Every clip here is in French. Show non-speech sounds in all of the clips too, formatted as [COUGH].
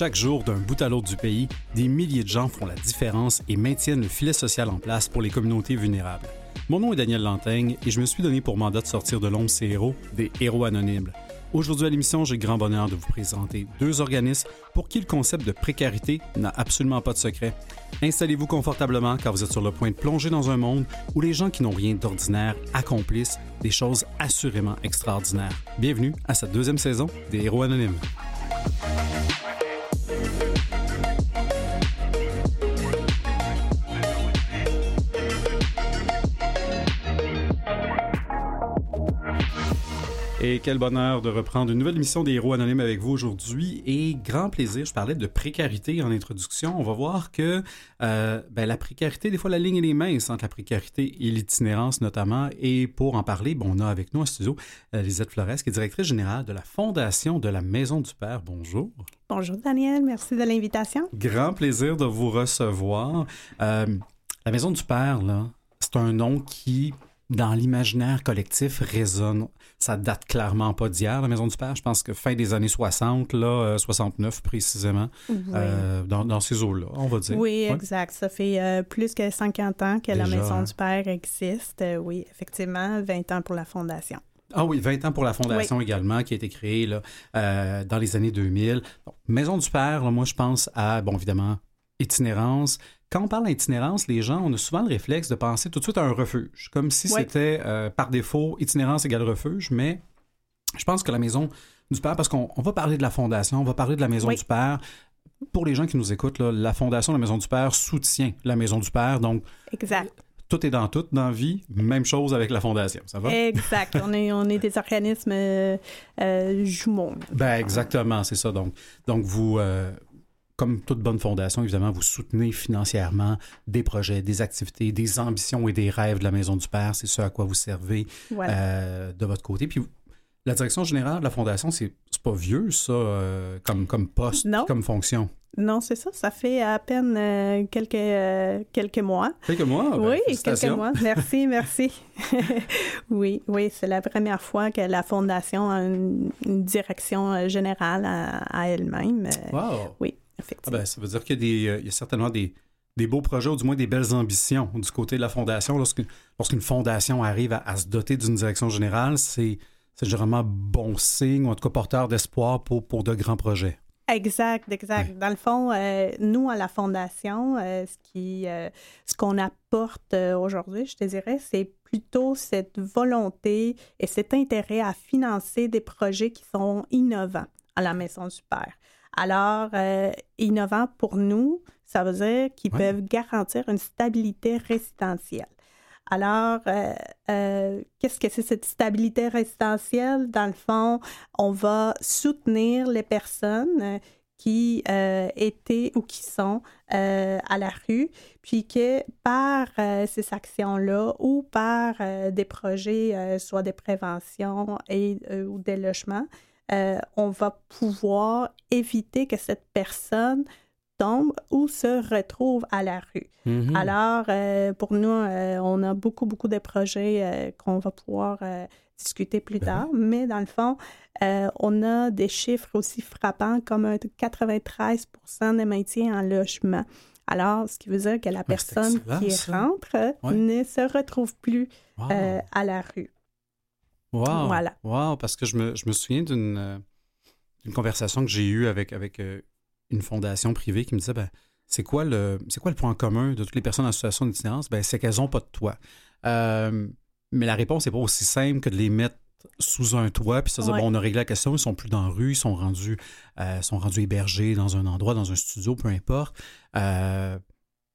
Chaque jour, d'un bout à l'autre du pays, des milliers de gens font la différence et maintiennent le filet social en place pour les communautés vulnérables. Mon nom est Daniel Lantaigne et je me suis donné pour mandat de sortir de l'ombre ces héros, des héros anonymes. Aujourd'hui à l'émission, j'ai le grand bonheur de vous présenter deux organismes pour qui le concept de précarité n'a absolument pas de secret. Installez-vous confortablement car vous êtes sur le point de plonger dans un monde où les gens qui n'ont rien d'ordinaire accomplissent des choses assurément extraordinaires. Bienvenue à cette deuxième saison des Héros Anonymes. Et quel bonheur de reprendre une nouvelle émission des Héros Anonymes avec vous aujourd'hui. Et grand plaisir, je parlais de précarité en introduction. On va voir que euh, ben, la précarité, des fois la ligne est mince entre la précarité et l'itinérance notamment. Et pour en parler, bon, on a avec nous en studio euh, Lisette Flores, qui est directrice générale de la Fondation de la Maison du Père. Bonjour. Bonjour Daniel, merci de l'invitation. Grand plaisir de vous recevoir. Euh, la Maison du Père, là, c'est un nom qui dans l'imaginaire collectif résonne. Ça date clairement pas d'hier, la Maison du Père. Je pense que fin des années 60, là, 69 euh, précisément, euh, dans, ces eaux-là, on va dire. Oui, exact. Ça fait euh, plus que 50 ans que la Maison du Père existe. oui, effectivement, 20 ans pour la Fondation. Ah oui, 20 ans pour la Fondation également, qui a été créée là, dans les années 2000. Maison du Père, moi, je pense à, bon, évidemment, itinérance, quand on parle d'itinérance, les gens, on a souvent le réflexe de penser tout de suite à un refuge, comme si c'était euh, par défaut itinérance égale refuge, mais je pense que la maison du Père, parce qu'on va parler de la fondation, on va parler de la maison du Père. Pour les gens qui nous écoutent, la fondation de la maison du Père soutient la maison du Père, donc exact. tout est dans tout, dans la vie, même chose avec la fondation, ça va? Exact, on est, on est des organismes euh, euh jumeaux. Ben exactement, c'est ça. Donc, donc vous, euh, comme toute bonne fondation, évidemment, vous soutenez financièrement des projets, des activités, des ambitions et des rêves de la Maison du Père. C'est ce à quoi vous servez euh, de votre côté. Puis la direction générale de la fondation, c'est pas vieux, ça, euh, comme, comme poste, comme fonction? Non, c'est ça. Ça fait à peine euh, quelques, quelques mois. Quelques mois? Ben, oui, quelques mois. Merci, [LAUGHS] merci. [LAUGHS] oui, oui, c'est la première fois que la Fondation a une, direction générale à, à elle-même. Wow! Oui. Ah ben, ça veut dire qu'il y, a, euh, certainement des, beaux projets, ou du moins des belles ambitions du côté de la fondation. Lorsqu'une fondation arrive à, se doter d'une direction générale, c'est généralement bon signe, ou en tout cas porteur d'espoir pour, pour de grands projets. Exact, exact. Dans le fond, euh, nous, à la Fondation, euh, ce qui, ce qu'on apporte aujourd'hui, je te dirais, c'est plutôt cette volonté et cet intérêt à financer des projets qui sont innovants à la Maison du Père. Alors, euh, innovant pour nous, ça veut dire qu'ils peuvent garantir une stabilité résidentielle. Alors, euh, euh, qu'est-ce que c'est cette stabilité résidentielle? Dans le fond, on va soutenir les personnes qui étaient ou qui sont à la rue, puis que par ces actions-là ou par des projets, soit des préventions et, ou des logements, euh, on va pouvoir éviter que cette personne tombe ou se retrouve à la rue. Mm-hmm. Alors, euh, pour nous, euh, on a beaucoup, beaucoup de projets qu'on va pouvoir discuter plus ben tard, mais dans le fond, on a des chiffres aussi frappants comme 93% de maintien en logement. Alors, ce qui veut dire que la personne qui rentre ne se retrouve plus à la rue. Wow. Voilà. Wow, parce que je me, je me souviens d'une euh, conversation que j'ai eue avec, avec euh, une fondation privée qui me disait ben, c'est quoi le c'est quoi le point commun de toutes les personnes en situation d'itinérance? Ben, c'est qu'elles n'ont pas de toit. Euh, mais la réponse n'est pas aussi simple que de les mettre sous un toit, puis ça dire, bon, on a réglé la question, ils sont plus dans la rue, ils sont rendus, sont rendus hébergés dans un endroit, dans un studio, peu importe.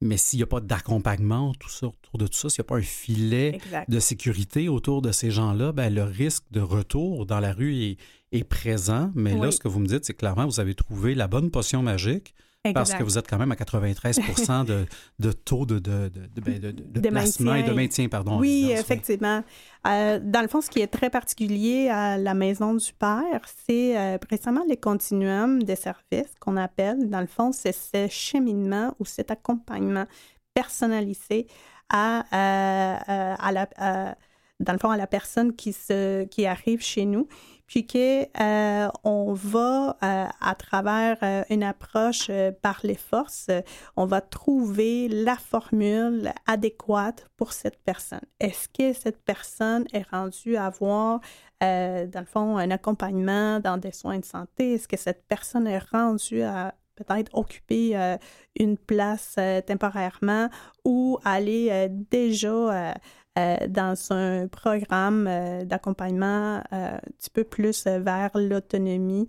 Mais s'il n'y a pas d'accompagnement tout ça, autour de tout ça, s'il n'y a pas un filet de sécurité autour de ces gens-là, ben, le risque de retour dans la rue est, présent. Mais là, ce que vous me dites, c'est clairement, vous avez trouvé la bonne potion magique parce que vous êtes quand même à 93 de, de, taux de, de, de, ben, placement et de maintien. Pardon, oui, effectivement. Euh, dans le fond, ce qui est très particulier à la Maison du Père, c'est euh, précisément les continuums de services qu'on appelle. Dans le fond, c'est ce cheminement ou cet accompagnement personnalisé à, euh, à la dans le fond, à la personne qui, se, qui arrive chez nous puis qu'on euh, on va, euh, à travers euh, une approche par les forces, on va trouver la formule adéquate pour cette personne. Est-ce que cette personne est rendue à avoir, dans le fond, un accompagnement dans des soins de santé? Est-ce que cette personne est rendue à peut-être occuper une place temporairement ou aller déjà euh, dans un programme euh, d'accompagnement euh, un petit peu plus vers l'autonomie.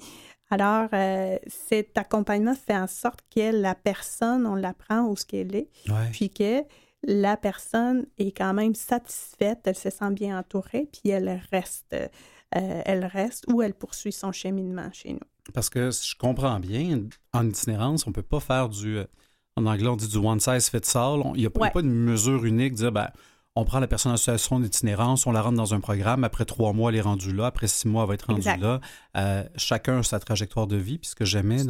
Alors, cet accompagnement fait en sorte que la personne, on l'apprend où ce qu'elle est, puis que la personne est quand même satisfaite, elle se sent bien entourée, puis elle reste, elle reste ou elle poursuit son cheminement chez nous. Parce que si je comprends bien, en itinérance, on ne peut pas faire du, en anglais on dit du one size fits all, il n'y a, pas de mesure unique, dire, ben, on prend la personne en situation d'itinérance, on la rentre dans un programme. Après trois mois, elle est rendue là. Après six mois, elle va être rendue là. Euh, chacun a sa trajectoire de vie. Puis ce que j'aimais,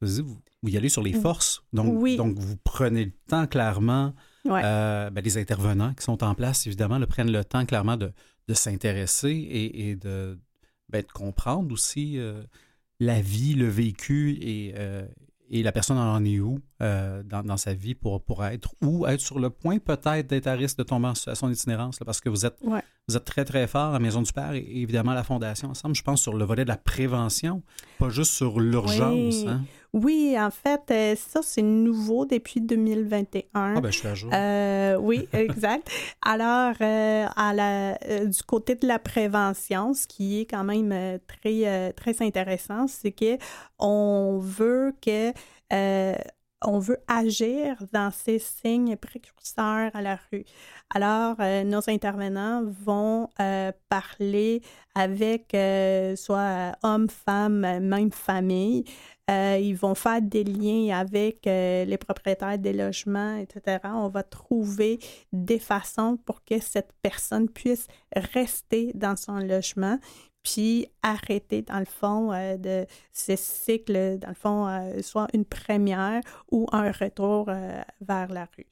vous, vous, y allez sur les mm. forces. Donc, donc, vous prenez le temps clairement. Euh, ben, les intervenants qui sont en place, évidemment, le prennent le temps clairement de, s'intéresser et, de, ben, de, comprendre aussi euh, la vie, le vécu et, et la personne en est où euh, dans, sa vie pour, pour être ou être sur le point peut-être d'être à risque de tomber en situation d'itinérance parce que vous êtes, vous êtes très très fort à la Maison du Père et évidemment à la Fondation ensemble. Je pense sur le volet de la prévention, pas juste sur l'urgence. Oui. Hein. Oui. en fait, euh, ça c'est nouveau depuis 2021. Ah ben je suis à jour. Euh, oui, [LAUGHS] exact. Alors, à la, du côté de la prévention, ce qui est quand même très, très intéressant, c'est que on veut que on veut agir dans ces signes précurseurs à la rue. Alors, euh, nos intervenants vont euh, parler avec euh, soit hommes, femmes, même famille. Ils vont faire des liens avec les propriétaires des logements, etc. On va trouver des façons pour que cette personne puisse rester dans son logement puis arrêter, dans le fond, euh, de ce cycle, dans le fond, euh, soit une première ou un retour euh, vers la rue.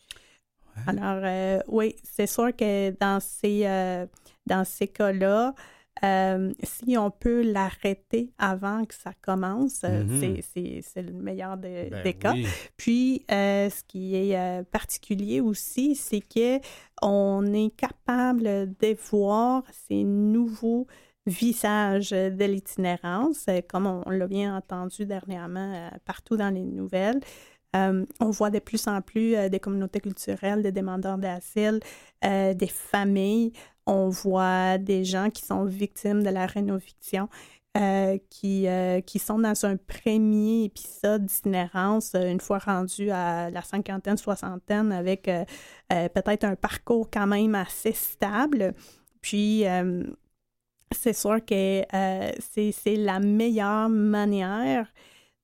Alors, oui, c'est sûr que dans ces, dans ces cas-là, si on peut l'arrêter avant que ça commence, mm-hmm. c'est le meilleur ben des cas. Puis, ce qui est particulier aussi, c'est qu'on est capable de voir ces nouveaux visage de l'itinérance, euh, comme on, l'a bien entendu dernièrement euh, partout dans les nouvelles. Euh, on voit de plus en plus des communautés culturelles, des demandeurs d'asile, des familles. On voit des gens qui sont victimes de la rénoviction, qui, qui sont dans un premier épisode d'itinérance, une fois rendus à la cinquantaine, soixantaine, avec peut-être un parcours quand même assez stable. Puis, c'est sûr que euh, c'est la meilleure manière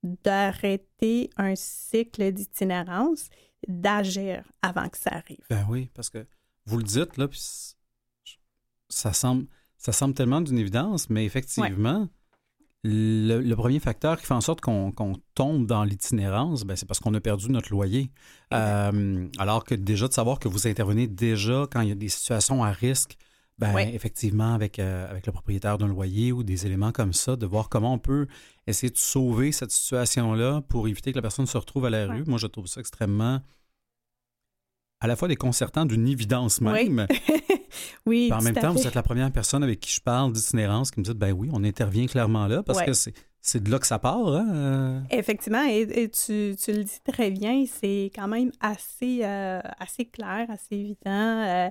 d'arrêter un cycle d'itinérance, d'agir avant que ça arrive. Ben oui, parce que vous le dites, là, puis ça semble, ça semble tellement d'une évidence, mais effectivement, le, premier facteur qui fait en sorte qu'on tombe dans l'itinérance, ben, c'est parce qu'on a perdu notre loyer. Euh, alors que déjà de savoir que vous intervenez déjà quand il y a des situations à risque, ben, effectivement, avec, euh, avec le propriétaire d'un loyer ou des éléments comme ça, de voir comment on peut essayer de sauver cette situation-là pour éviter que la personne se retrouve à la rue. Moi, je trouve ça extrêmement à la fois déconcertant d'une évidence même. [LAUGHS] Oui, en même temps, vous êtes la première personne avec qui je parle d'itinérance qui me dit ben oui, on intervient clairement là parce que c'est de là que ça part. Hein? Euh. Effectivement, et, tu, tu, le dis très bien, c'est quand même assez, euh, assez clair, assez évident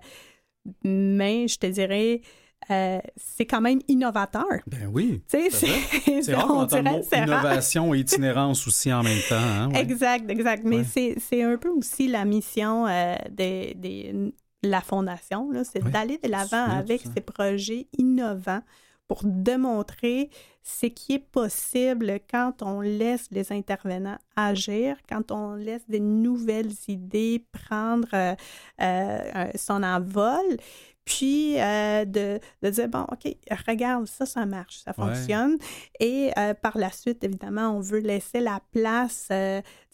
mais je te dirais, euh, c'est quand même innovateur. Ben oui. C'est rare innovation et itinérance aussi en même temps. Hein, exact, exact. Mais c'est un peu aussi la mission euh, de, la Fondation, c'est d'aller de l'avant avec ces projets innovants pour démontrer ce qui est possible quand on laisse les intervenants agir, quand on laisse des nouvelles idées prendre euh, son envol, puis de, de, dire, bon, OK, regarde, ça, ça marche, ça fonctionne. Et par la suite, évidemment, on veut laisser la place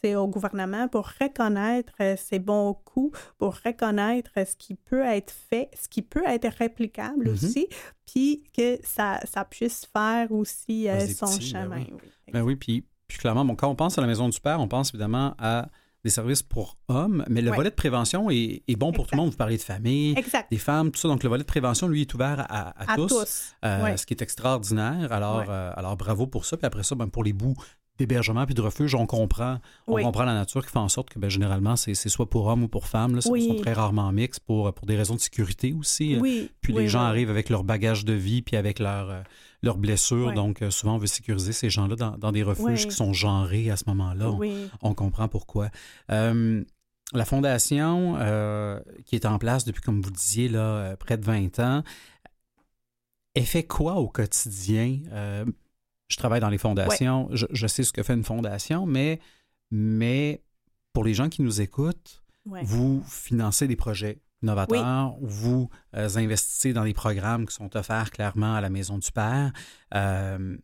au gouvernement pour reconnaître ses bons coups, pour reconnaître ce qui peut être fait, ce qui peut être réplicable mm-hmm. aussi, puis que ça, ça puisse faire aussi son ben chemin. Ben oui, puis, puis clairement, bon, quand on pense à la Maison du Père, on pense évidemment à des services pour hommes, mais le volet de prévention est, bon pour tout le monde. Vous parlez de famille, des femmes, tout ça. Donc, le volet de prévention, lui, est ouvert à, tous, euh, ce qui est extraordinaire. Alors, euh, alors, bravo pour ça. Puis après ça, ben, pour les bouts d'hébergement puis de refuge, on comprend, on comprend la nature qui fait en sorte que ben, généralement, c'est soit pour hommes ou pour femmes. Là, sont très rarement mix pour, pour des raisons de sécurité aussi. Puis les gens arrivent avec leur bagage de vie puis avec leur, euh, leurs blessures. Donc, euh, souvent, on veut sécuriser ces gens-là dans, des refuges qui sont genrés à ce moment-là. On, comprend pourquoi. Euh, la fondation euh, qui est en place depuis, comme vous disiez, là, près de 20 ans, elle fait quoi au quotidien? je travaille dans les fondations, je, sais ce que fait une fondation, mais, mais pour les gens qui nous écoutent, vous financez des projets novateur, vous euh, investissez dans des programmes qui sont offerts clairement à la Maison du Père. Euh,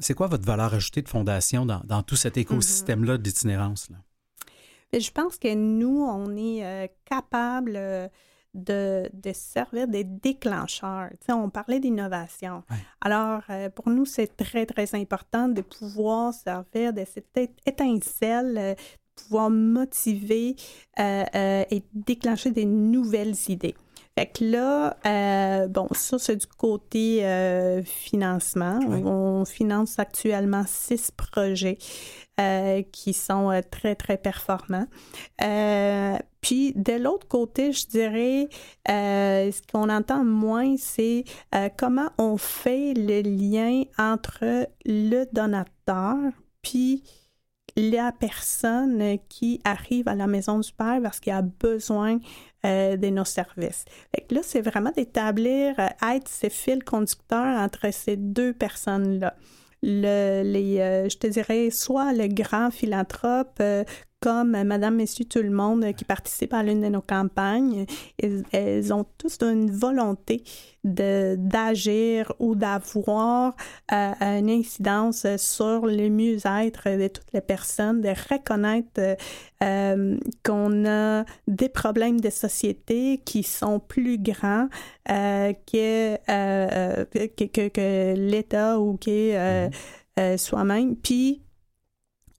c'est quoi votre valeur ajoutée de fondation dans, tout cet écosystème-là mm-hmm. d'itinérance? Je pense que nous, on est euh, capable de, de, servir des déclencheurs. on parlait d'innovation. Alors, pour nous, c'est très, très important de pouvoir servir de cette étincelle pouvoir motiver euh, euh, et déclencher des nouvelles idées. Fait que là, euh, bon, ça, c'est du côté financement. On, finance actuellement six projets qui sont très, très performants. puis, de l'autre côté, je dirais, ce qu'on entend moins, c'est comment on fait le lien entre le donateur puis la personne qui arrive à la maison du Père parce qu'il a besoin euh, de nos services. là, c'est vraiment d'établir, euh, être ces fils conducteurs entre ces deux personnes-là. Le, les, euh, je te dirais, soit le grand philanthrope comme Madame, Messieurs, tout le monde qui participe à l'une de nos campagnes, elles, ont tous une volonté d'agir ou d'avoir euh, une incidence sur le mieux-être de toutes les personnes, de reconnaître euh, qu'on a des problèmes de société qui sont plus grands euh, que, que, que, l'État ou que mm-hmm. soi-même. Puis,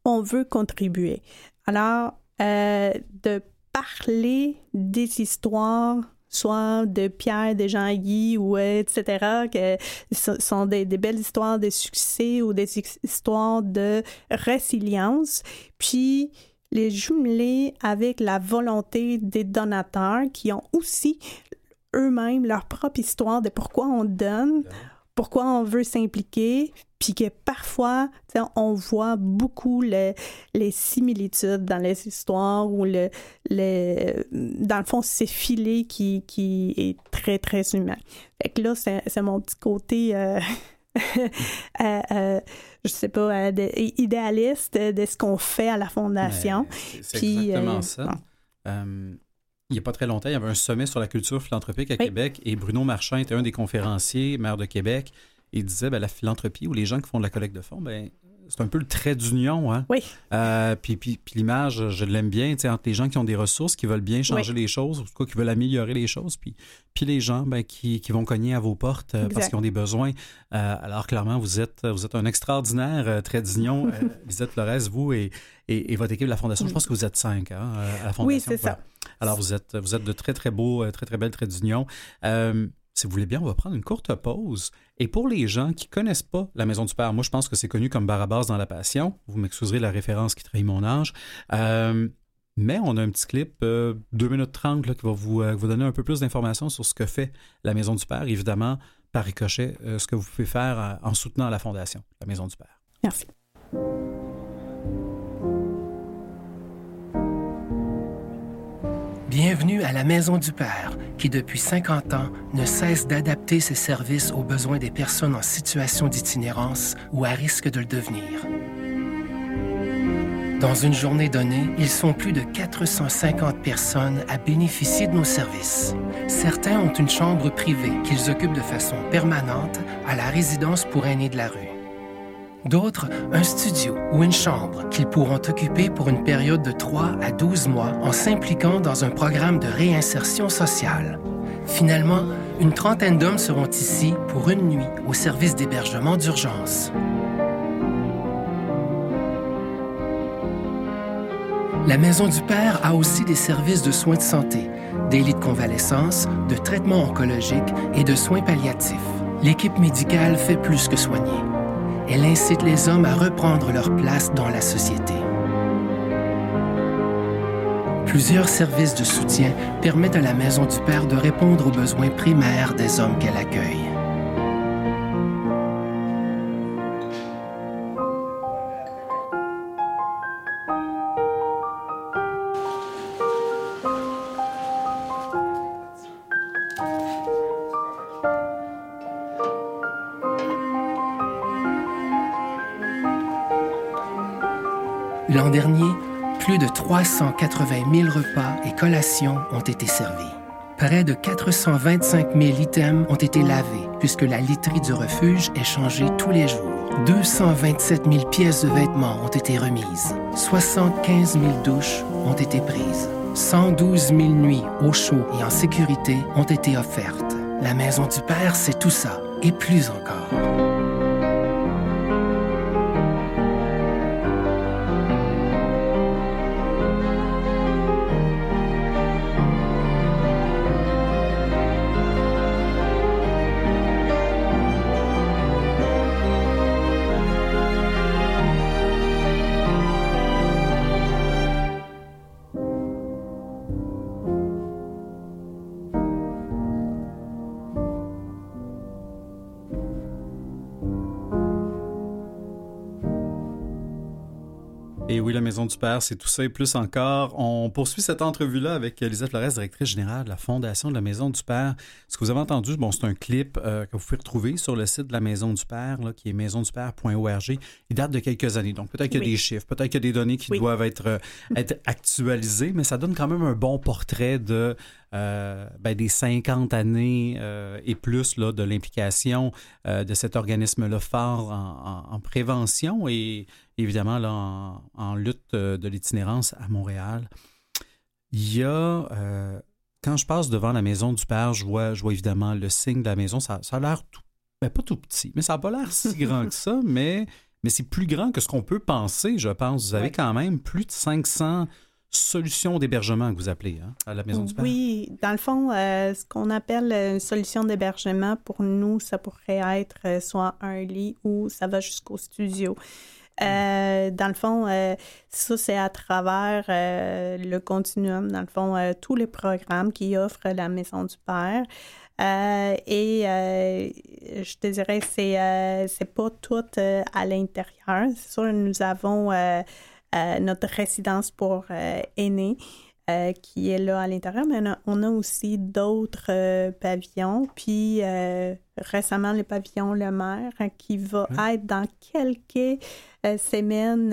on veut contribuer. Alors, euh, de parler des histoires soit de Pierre, de Jean-Guy, ou etc., que ce sont des, belles histoires de succès ou des histoires de résilience, puis les jumeler avec la volonté des donateurs qui ont aussi eux-mêmes leur propre histoire de pourquoi on donne, pourquoi on veut s'impliquer, puis que parfois, on voit beaucoup les similitudes dans les histoires ou le, dans le fond, c'est filé qui, qui est très, très humain. Fait que là, c'est mon petit côté... Euh, [LAUGHS] euh, euh, je sais pas, idéaliste de ce qu'on fait à la Fondation. C'est exactement ça. il n'y a pas très longtemps, il y avait un sommet sur la culture philanthropique à Québec et Bruno Marchand était un des conférenciers, maire de Québec. Il disait ben, la philanthropie ou les gens qui font de la collecte de fonds, ben, c'est un peu le trait d'union. Hein? Oui. Euh, puis, puis, l'image, je l'aime bien, entre les gens qui ont des ressources, qui veulent bien changer les choses, ou quoi, qui veulent améliorer les choses, puis, puis les gens ben, qui, qui, vont cogner à vos portes euh, parce qu'ils ont des besoins. Euh, alors, clairement, vous êtes, vous êtes un extraordinaire trait d'union. [LAUGHS] Lisette Flores, vous et, et, votre équipe de la Fondation, je pense que vous êtes cinq hein, à la Fondation. Oui, c'est ça. Alors, vous êtes, vous êtes de très, très beaux, très, très belles traits d'union. Si vous voulez bien, on va prendre une courte pause. Et pour les gens qui connaissent pas la Maison du Père, moi je pense que c'est connu comme Barabbas dans la Passion. Vous m'excuserez la référence qui trahit mon âge. Euh, mais on a un petit clip, 2 euh, minutes 30, qui va euh, vous, donner un peu plus d'informations sur ce que fait la Maison du Père. Évidemment, par ricochet, ce que vous pouvez faire en soutenant la Fondation, la Maison du Père. Merci. Bienvenue à la Maison du Père, qui depuis 50 ans ne cesse d'adapter ses services aux besoins des personnes en situation d'itinérance ou à risque de le devenir. Dans une journée donnée, ils sont plus de 450 personnes à bénéficier de nos services. Certains ont une chambre privée qu'ils occupent de façon permanente à la résidence pour aînés de la rue. D'autres, un studio ou une chambre qu'ils pourront occuper pour une période de 3 à 12 mois en s'impliquant dans un programme de réinsertion sociale. Finalement, une trentaine d'hommes seront ici pour une nuit au service d'hébergement d'urgence. La Maison du Père a aussi des services de soins de santé, des lits de convalescence, de traitements oncologiques et de soins palliatifs. L'équipe médicale fait plus que soigner. Elle incite les hommes à reprendre leur place dans la société. Plusieurs services de soutien permettent à la Maison du Père de répondre aux besoins primaires des hommes qu'elle accueille. L'an dernier, plus de 380 000 repas et collations ont été servis. Près de 425 000 items ont été lavés, puisque la literie du refuge est changée tous les jours. 227 000 pièces de vêtements ont été remises. 75 000 douches ont été prises. 112 000 nuits au chaud et en sécurité ont été offertes. La Maison du Père, c'est tout ça, et plus encore. Maison du Père, c'est tout ça et plus encore. On poursuit cette entrevue-là avec Lisa Flores, directrice générale de la Fondation de la Maison du Père. Ce que vous avez entendu, bon, c'est un clip euh, que vous pouvez retrouver sur le site de la Maison du Père, là, qui est maisondupère.org. Il date de quelques années, donc peut-être qu'il y a des chiffres, peut-être qu'il y a des données qui doivent être, euh, être actualisées, mais ça donne quand même un bon portrait de ben, des 50 années euh, et plus là, de l'implication euh, de cet organisme-là fort en, prévention et évidemment là, en, lutte de l'itinérance à Montréal. Il y a, quand je passe devant la maison du père, je vois, je vois évidemment le signe de la maison. Ça, ça a l'air tout, ben, pas tout petit, mais ça n'a pas l'air si grand que ça, [LAUGHS] mais, mais c'est plus grand que ce qu'on peut penser, je pense. Vous avez quand même plus de 500 solution d'hébergement que vous appelez hein, à la Maison du Père? Oui, dans le fond, euh, ce qu'on appelle une solution d'hébergement, pour nous, ça pourrait être euh, soit un lit ou ça va jusqu'au studio. Euh, dans le fond, ça, c'est à travers le continuum, dans le fond, tous les programmes qui offrent la Maison du Père. et je te dirais, c'est, c'est pas tout à l'intérieur. C'est nous avons notre résidence pour euh, aînés. Euh, qui est là à l'intérieur, mais on a, aussi d'autres pavillons. Puis récemment, le pavillon Le Maire qui va être dans quelques semaines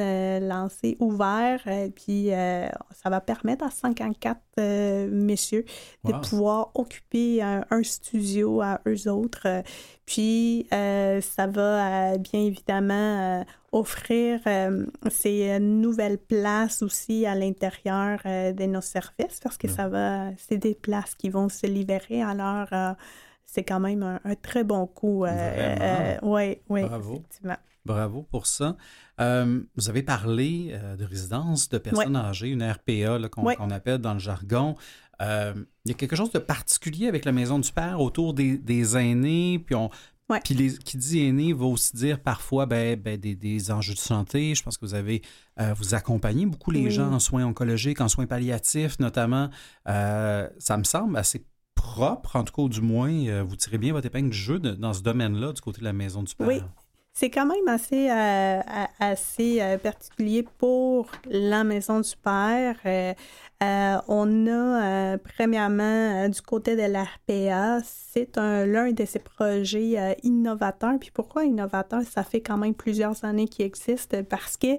lancé, ouvert. puis ça va permettre à 54 messieurs de pouvoir occuper un, studio à eux autres. puis ça va bien évidemment offrir euh, ces nouvelles places aussi à l'intérieur euh, de nos services parce que ça va, c'est des places qui vont se libérer. Alors, euh, c'est quand même un, très bon coup. oui, oui. Bravo. Bravo pour ça. vous avez parlé de résidence de personnes âgées, une RPA qu'on appelle dans le jargon. il y a quelque chose de particulier avec la Maison du Père autour des, des aînés, puis on, puis les, qui dit aîné va aussi dire parfois ben, ben des, enjeux de santé. Je pense que vous avez euh, vous accompagnez beaucoup les gens en soins oncologiques, en soins palliatifs notamment. Euh, ça me semble assez propre, en tout cas du moins, euh, vous tirez bien votre épingle du jeu dans ce domaine-là du côté de la maison du père. Oui, c'est quand même assez, euh, assez euh, particulier pour la maison du père. Euh, on a, premièrement, du côté de l'RPA, c'est l'un de ces projets innovateurs. Puis pourquoi innovateur? Ça fait quand même plusieurs années qu'il existe parce que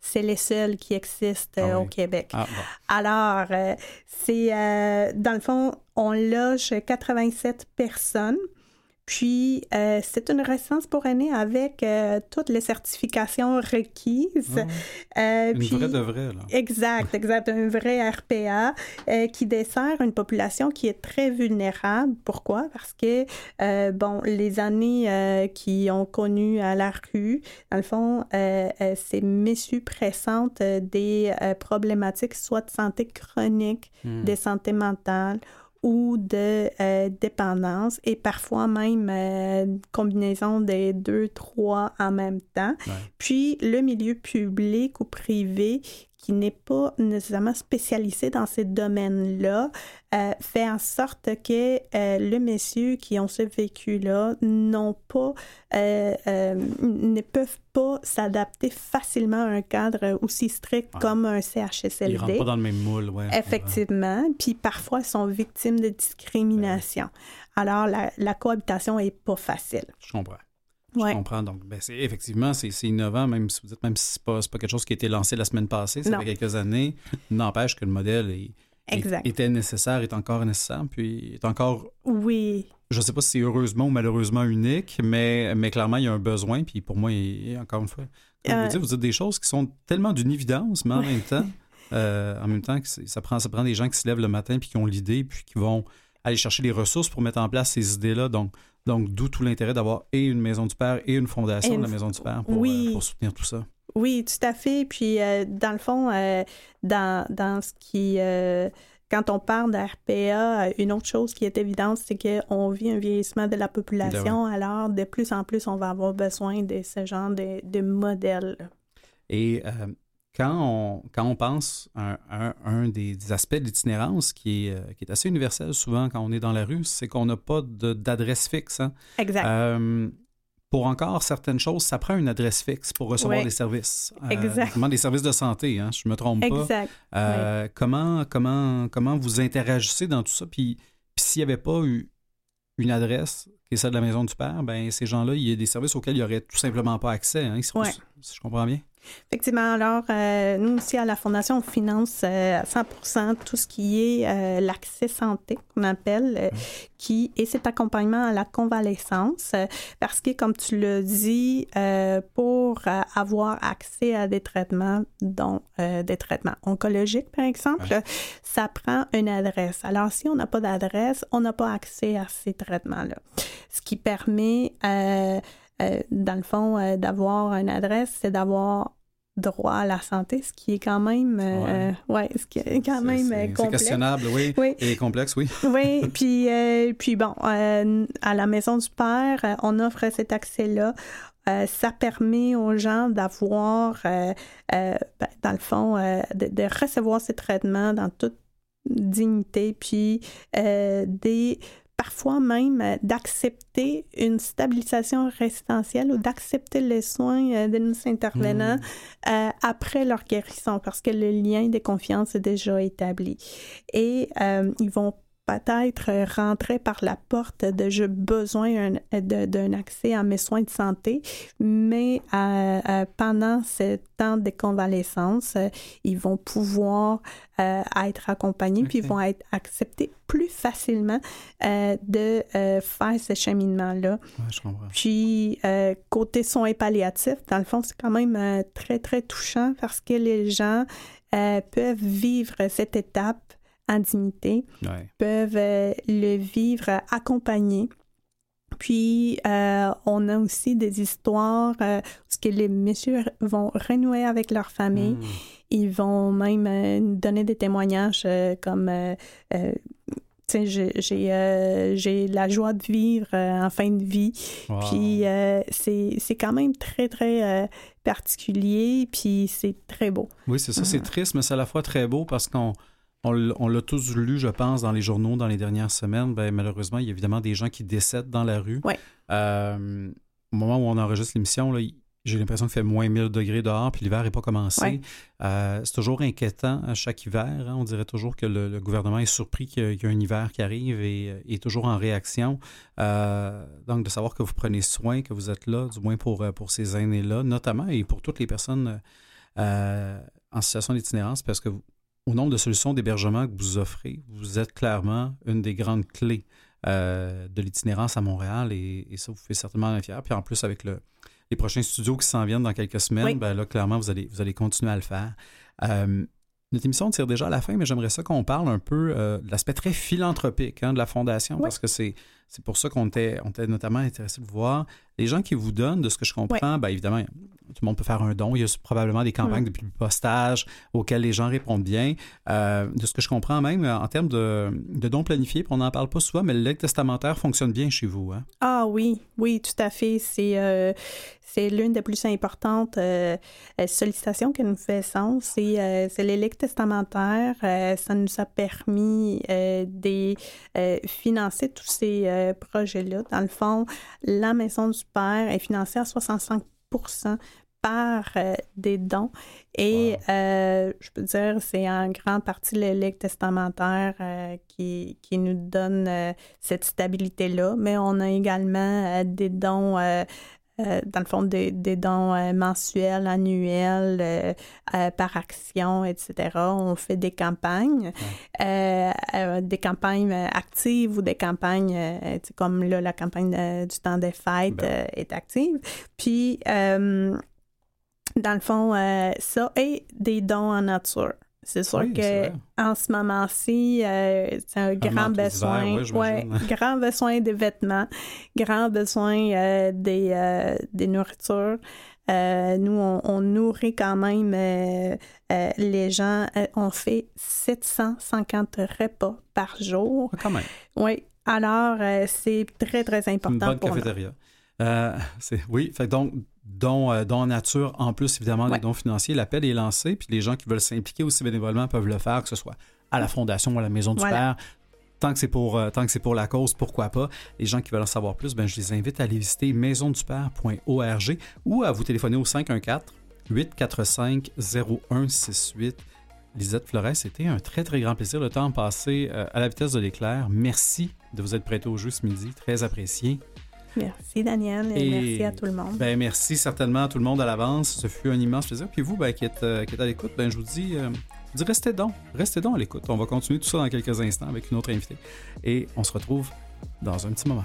c'est les seuls qui existent ah au Québec. Ah, Alors, c'est, dans le fond, on loge 87 personnes. Puis, euh, c'est une résidence pour aînés avec euh, toutes les certifications requises. Euh, une vraie de vraie, là. Exact, exact. Un vrai RPA qui dessert une population qui est très vulnérable. Pourquoi? Parce que, bon, les années qui ont connu à la rue, dans le fond, ces messieurs pressentent des problématiques soit de santé chronique, hmm. de santé mentale ou de euh, dépendance et parfois même euh, combinaison des deux, trois en même temps. Puis le milieu public ou privé qui n'est pas nécessairement spécialisé dans ces domaines-là, euh, fait en sorte que euh, le messieurs qui ont ce vécu-là n'ont pas, euh, ne peuvent pas s'adapter facilement à un cadre aussi strict comme un CHSLD. Ils rentrent pas dans le même moule, oui. Effectivement. Puis parfois, ils sont victimes de discrimination. Ben Alors, la, la cohabitation est pas facile. Je comprends. Je comprends. Donc, ben, effectivement, c'est innovant, même si vous dites, même si ce n'est pas, pas, quelque chose qui a été lancé la semaine passée, ça fait quelques années. N'empêche que le modèle est, était nécessaire, est encore nécessaire, puis est encore. Oui. Je ne sais pas si c'est heureusement ou malheureusement unique, mais, mais clairement, il y a un besoin, puis pour moi, il, encore une fois, vous, euh. dites, vous dites des choses qui sont tellement d'une évidence, mais en même temps, euh, en même temps, ça prend, ça prend des gens qui se lèvent le matin, puis qui ont l'idée, puis qui vont aller chercher les ressources pour mettre en place ces idées-là. Donc, donc, d'où tout l'intérêt d'avoir et une maison du père et une fondation de la maison du père pour, euh, pour, soutenir tout ça. Oui, tout à fait. Puis, euh, dans le fond, euh, dans, dans, ce qui... quand on parle d'RPA, une autre chose qui est évidente, c'est qu'on vit un vieillissement de la population. Alors, de plus en plus, on va avoir besoin de ce genre de, de modèles. Et quand on, quand on pense à un, des, aspects de l'itinérance qui est, euh, qui est assez universel souvent quand on est dans la rue, c'est qu'on n'a pas d'adresse fixe. Hein. Exact. Euh, pour encore certaines choses, ça prend une adresse fixe pour recevoir des services. Euh, exact. des services de santé, hein, je ne me trompe pas. Exact. comment, comment, comment vous interagissez dans tout ça? Puis, s'il n'y avait pas eu une adresse qui est celle de la maison du père, ben ces gens-là, il y a des services auxquels ils n'auraient tout simplement pas accès. Hein, si je comprends bien. Effectivement, alors, euh, nous aussi, à la Fondation, on finance euh, à 100% tout ce qui est euh, l'accès santé, qu'on appelle, qui est cet accompagnement à la convalescence, parce que, comme tu l'as dit, pour avoir accès à des traitements, dont des traitements oncologiques, par exemple, ça prend une adresse. Alors, si on n'a pas d'adresse, on n'a pas accès à ces traitements-là. Ce qui permet... dans le fond, d'avoir une adresse, c'est d'avoir droit à la santé, ce qui est quand même, euh, ouais. ce qui est quand même euh, complexe. C'est questionnable, oui, oui, et complexe, oui. [LAUGHS] oui, puis, euh, puis bon, à la maison du père, on offre cet accès-là. ça permet aux gens d'avoir, ben, dans le fond, de, de, recevoir ces traitements dans toute dignité, puis des parfois même euh, d'accepter une stabilisation résidentielle ou d'accepter les soins euh, de nos intervenants mmh. euh, après leur guérison parce que le lien de confiance est déjà établi. Et ils vont peut-être rentrer par la porte de j'ai besoin d'un accès à mes soins de santé, mais pendant ce temps de convalescence, ils vont pouvoir euh, être accompagnés, puis ils vont être acceptés plus facilement euh, de euh, faire ce cheminement-là. Puis, côté soins palliatifs, dans le fond, c'est quand même très, très touchant parce que les gens peuvent vivre cette étape en dignité, peuvent le vivre accompagné. Puis, on a aussi des histoires où que les messieurs vont renouer avec leur famille. Hmm. Ils vont même euh, donner des témoignages euh, comme euh, j'ai la joie de vivre en fin de vie. Puis c'est quand même très, très particulier, puis c'est très beau. Oui, c'est ça, c'est triste, mais c'est à la fois très beau parce qu'on on, l'a tous lu, je pense, dans les journaux dans les dernières semaines. Ben, malheureusement, il y a évidemment des gens qui décèdent dans la rue. Oui. au moment où on enregistre l'émission, j'ai l'impression qu'il fait moins 1000 degrés dehors, puis l'hiver n'est pas commencé. Euh, c'est toujours inquiétant à chaque hiver. Hein. On dirait toujours que le, gouvernement est surpris qu'il y, a un hiver qui arrive et euh, est toujours en réaction. Euh, donc, de savoir que vous prenez soin, que vous êtes là, du moins pour, pour ces aînés-là, notamment, et pour toutes les personnes en situation d'itinérance, parce que au nombre de solutions d'hébergement que vous offrez, vous êtes clairement une des grandes clés de l'itinérance à Montréal et, ça vous fait certainement un fier. Puis en plus, avec le, les prochains studios qui s'en viennent dans quelques semaines, ben là, clairement, vous allez, vous allez continuer à le faire. Euh, notre émission tire déjà à la fin, mais j'aimerais ça qu'on parle un peu euh, de l'aspect très philanthropique hein, de la Fondation, parce que c'est c'est pour ça qu'on était, on était notamment intéressé de voir les gens qui vous donnent, de ce que je comprends, bien évidemment, tout le monde peut faire un don. Il y a probablement des campagnes mm. de postage auxquelles les gens répondent bien. Euh, de ce que je comprends même, en termes de, dons planifiés, on n'en parle pas souvent, mais le testamentaire fonctionne bien chez vous. Hein? Ah oui, oui, tout à fait. C'est, euh, c'est l'une des plus importantes euh, sollicitations que nous faisons. C'est, c'est les legs testamentaires. ça nous a permis de financer tous ces euh, projet-là. Dans le fond, la Maison du Père est financée à 65% par euh, des dons. Et euh, je peux dire, c'est en grande partie l'élect testamentaire qui, qui, nous donne cette stabilité-là. Mais on a également des dons euh, dans le fond, des, dons euh, mensuels, annuels, euh, par action, etc. On fait des campagnes, des campagnes actives ou des campagnes, comme là, la campagne du temps des fêtes ben est active. Puis, dans le fond, ça et des dons en nature. C'est sûr que en ce moment-ci, euh, c'est un grand besoin, ouais, grand besoin des vêtements, grand besoin euh, des, euh, des nourritures. nous, on, nourrit quand même les gens. on fait 750 repas par jour. Ah, quand même. Oui. Alors, c'est très, très important. Une bonne cafétéria. [LAUGHS] oui, fait donc dont, euh, dont nature, en plus évidemment des dons financiers. L'appel est lancé, puis les gens qui veulent s'impliquer aussi bénévolement peuvent le faire, que ce soit à la Fondation ou à la Maison du Père. Tant que c'est pour, euh, tant que c'est pour la cause, pourquoi pas? Les gens qui veulent en savoir plus, ben, je les invite à aller visiter maisondupère.org ou à vous téléphoner au 514 845 0168. Lisette Flores, c'était un très, très grand plaisir. Le temps passé euh, à la vitesse de l'éclair. Merci de vous être prêté au jeu ce midi. Très apprécié. Merci Daniel et, merci à tout le monde. Ben, merci certainement à tout le monde à l'avance. Ce fut un immense plaisir. Puis vous, ben, qui, êtes, euh, qui êtes à l'écoute, ben, je vous dis, euh, dis restez donc, restez donc à l'écoute. On va continuer tout ça dans quelques instants avec une autre invitée. Et on se retrouve dans un petit moment.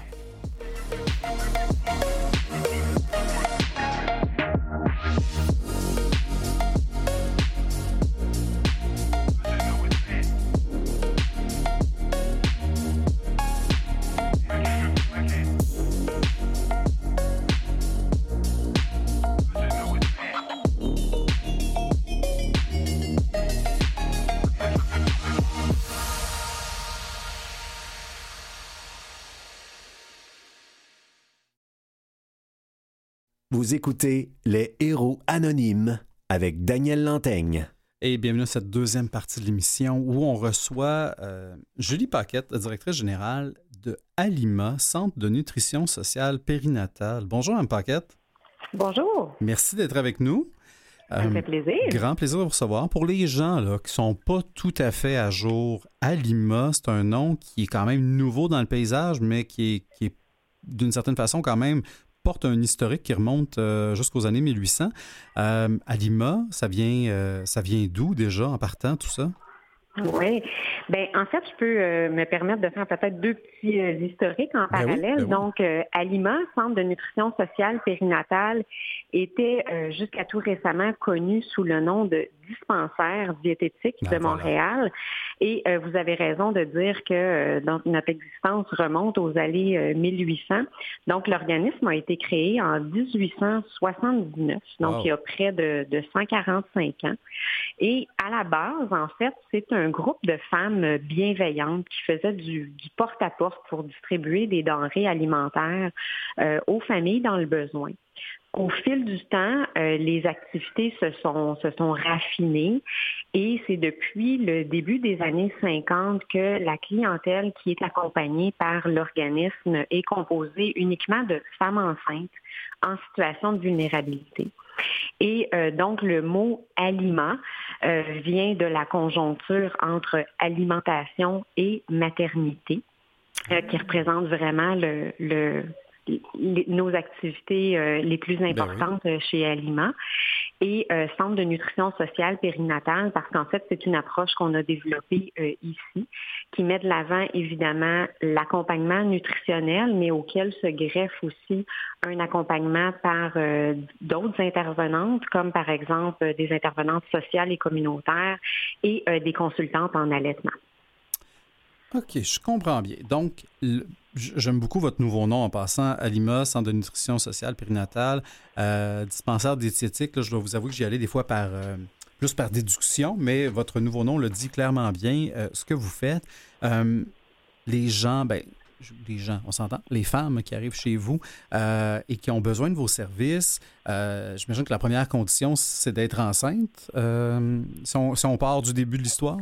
Vous écoutez Les Héros Anonymes avec Daniel Lantaigne. Et bienvenue à cette deuxième partie de l'émission où on reçoit euh, Julie Paquette, directrice générale de Alima, Centre de nutrition sociale périnatale. Bonjour, Mme Paquette. Bonjour. Merci d'être avec nous. Ça fait euh, plaisir. Grand plaisir de vous recevoir. Pour les gens là, qui ne sont pas tout à fait à jour, Alima, c'est un nom qui est quand même nouveau dans le paysage, mais qui est d'une certaine façon quand même porte un historique qui remonte euh, jusqu'aux années 1800. Euh, Alima, ça vient, euh, ça vient d'où déjà en partant tout ça? Oui. Ben, en fait, je peux me permettre de faire peut-être deux petits historiques en ben parallèle. Ben Donc, Alima, Centre de nutrition sociale périnatale, était jusqu'à tout récemment connu sous le nom de dispensaire diététique ben de Montréal. Et euh, vous avez raison de dire que euh, notre existence remonte aux années 1800. Euh, donc, l'organisme a été créé en 1879, donc il y a près de, 145 ans. Et à la base, en fait, c'est un groupe de femmes bienveillantes qui faisaient du, porte-à-porte pour distribuer des denrées alimentaires aux familles dans le besoin. Au fil du temps, les activités se sont, se sont raffinées. Et c'est depuis le début des années 50 que la clientèle qui est accompagnée par l'organisme est composée uniquement de femmes enceintes en situation de vulnérabilité. Et euh, donc, le mot aliment euh, vient de la conjoncture entre alimentation et maternité, euh, qui représente vraiment le, nos activités les plus ben importantes chez Aliment et euh, centre de nutrition sociale périnatale, parce qu'en fait, c'est une approche qu'on a développée euh, ici, qui met de l'avant évidemment l'accompagnement nutritionnel, mais auquel se greffe aussi un accompagnement par euh, d'autres intervenantes, comme par exemple des intervenantes sociales et communautaires et des consultantes en allaitement. OK, je comprends bien. Donc, j'aime beaucoup votre nouveau nom en passant, Alima, Centre de nutrition sociale périnatale, euh, dispensaire diététique. je dois vous avouer que j'y allais des fois par euh, plus par déduction, mais votre nouveau nom le dit clairement bien euh, ce que vous faites. les gens, ben, les gens, on s'entend, les femmes qui arrivent chez vous et qui ont besoin de vos services, j'imagine que la première condition, c'est d'être enceinte, si on part du début de l'histoire?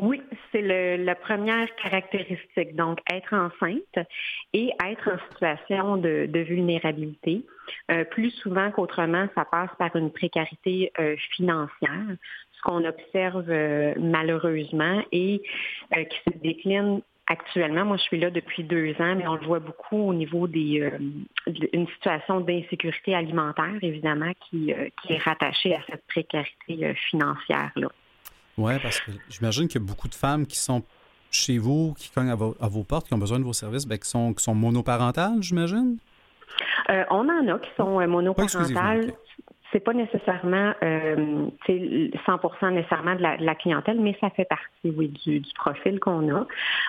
Oui, c'est la première caractéristique. Donc, être enceinte et être en situation de, vulnérabilité. Euh, plus souvent qu'autrement, ça passe par une précarité euh, financière, ce qu'on observe euh, malheureusement et qui se décline actuellement. Moi, je suis là depuis deux ans, mais on le voit beaucoup au niveau des une situation d'insécurité alimentaire, évidemment, qui, est rattachée à cette précarité financière là. Oui, parce que j'imagine qu'il y a beaucoup de femmes qui sont chez vous, qui cognent à vos, portes, qui ont besoin de vos services, bien, qui, sont, qui sont monoparentales, j'imagine? Euh, on en a qui sont euh, monoparentales c'est pas nécessairement euh, 100% nécessairement de la, clientèle, mais ça fait partie, oui, du, profil qu'on a.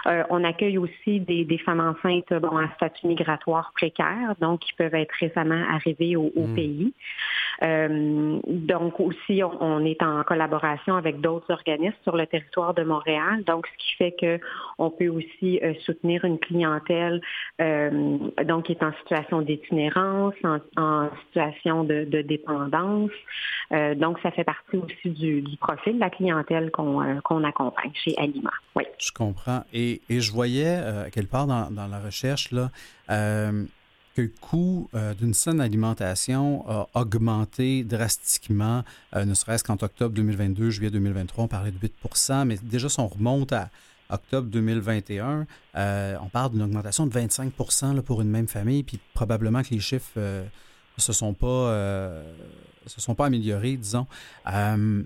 Euh, on accueille aussi des, femmes enceintes bon, à statut migratoire précaire, donc qui peuvent être récemment arrivées au, hmm. pays. Euh, donc aussi, on, est en collaboration avec d'autres organismes sur le territoire de Montréal, donc ce qui fait que on peut aussi euh, soutenir une clientèle donc qui est en situation d'itinérance, en, situation de, dépendance euh, donc, ça fait partie aussi du, profil de la clientèle qu'on euh, accompagne chez Alima. Oui. Je comprends. Et, je voyais, euh, quelque part dans, la recherche, là, que le coût d'une saine alimentation a augmenté drastiquement, ne serait-ce qu'en octobre 2022, juillet 2023, on parlait de 8% mais déjà, si on remonte à octobre 2021, on parle d'une augmentation de 25% pour une même famille, puis probablement que les chiffres se pas, euh, se sont pas améliorés, disons. Euh,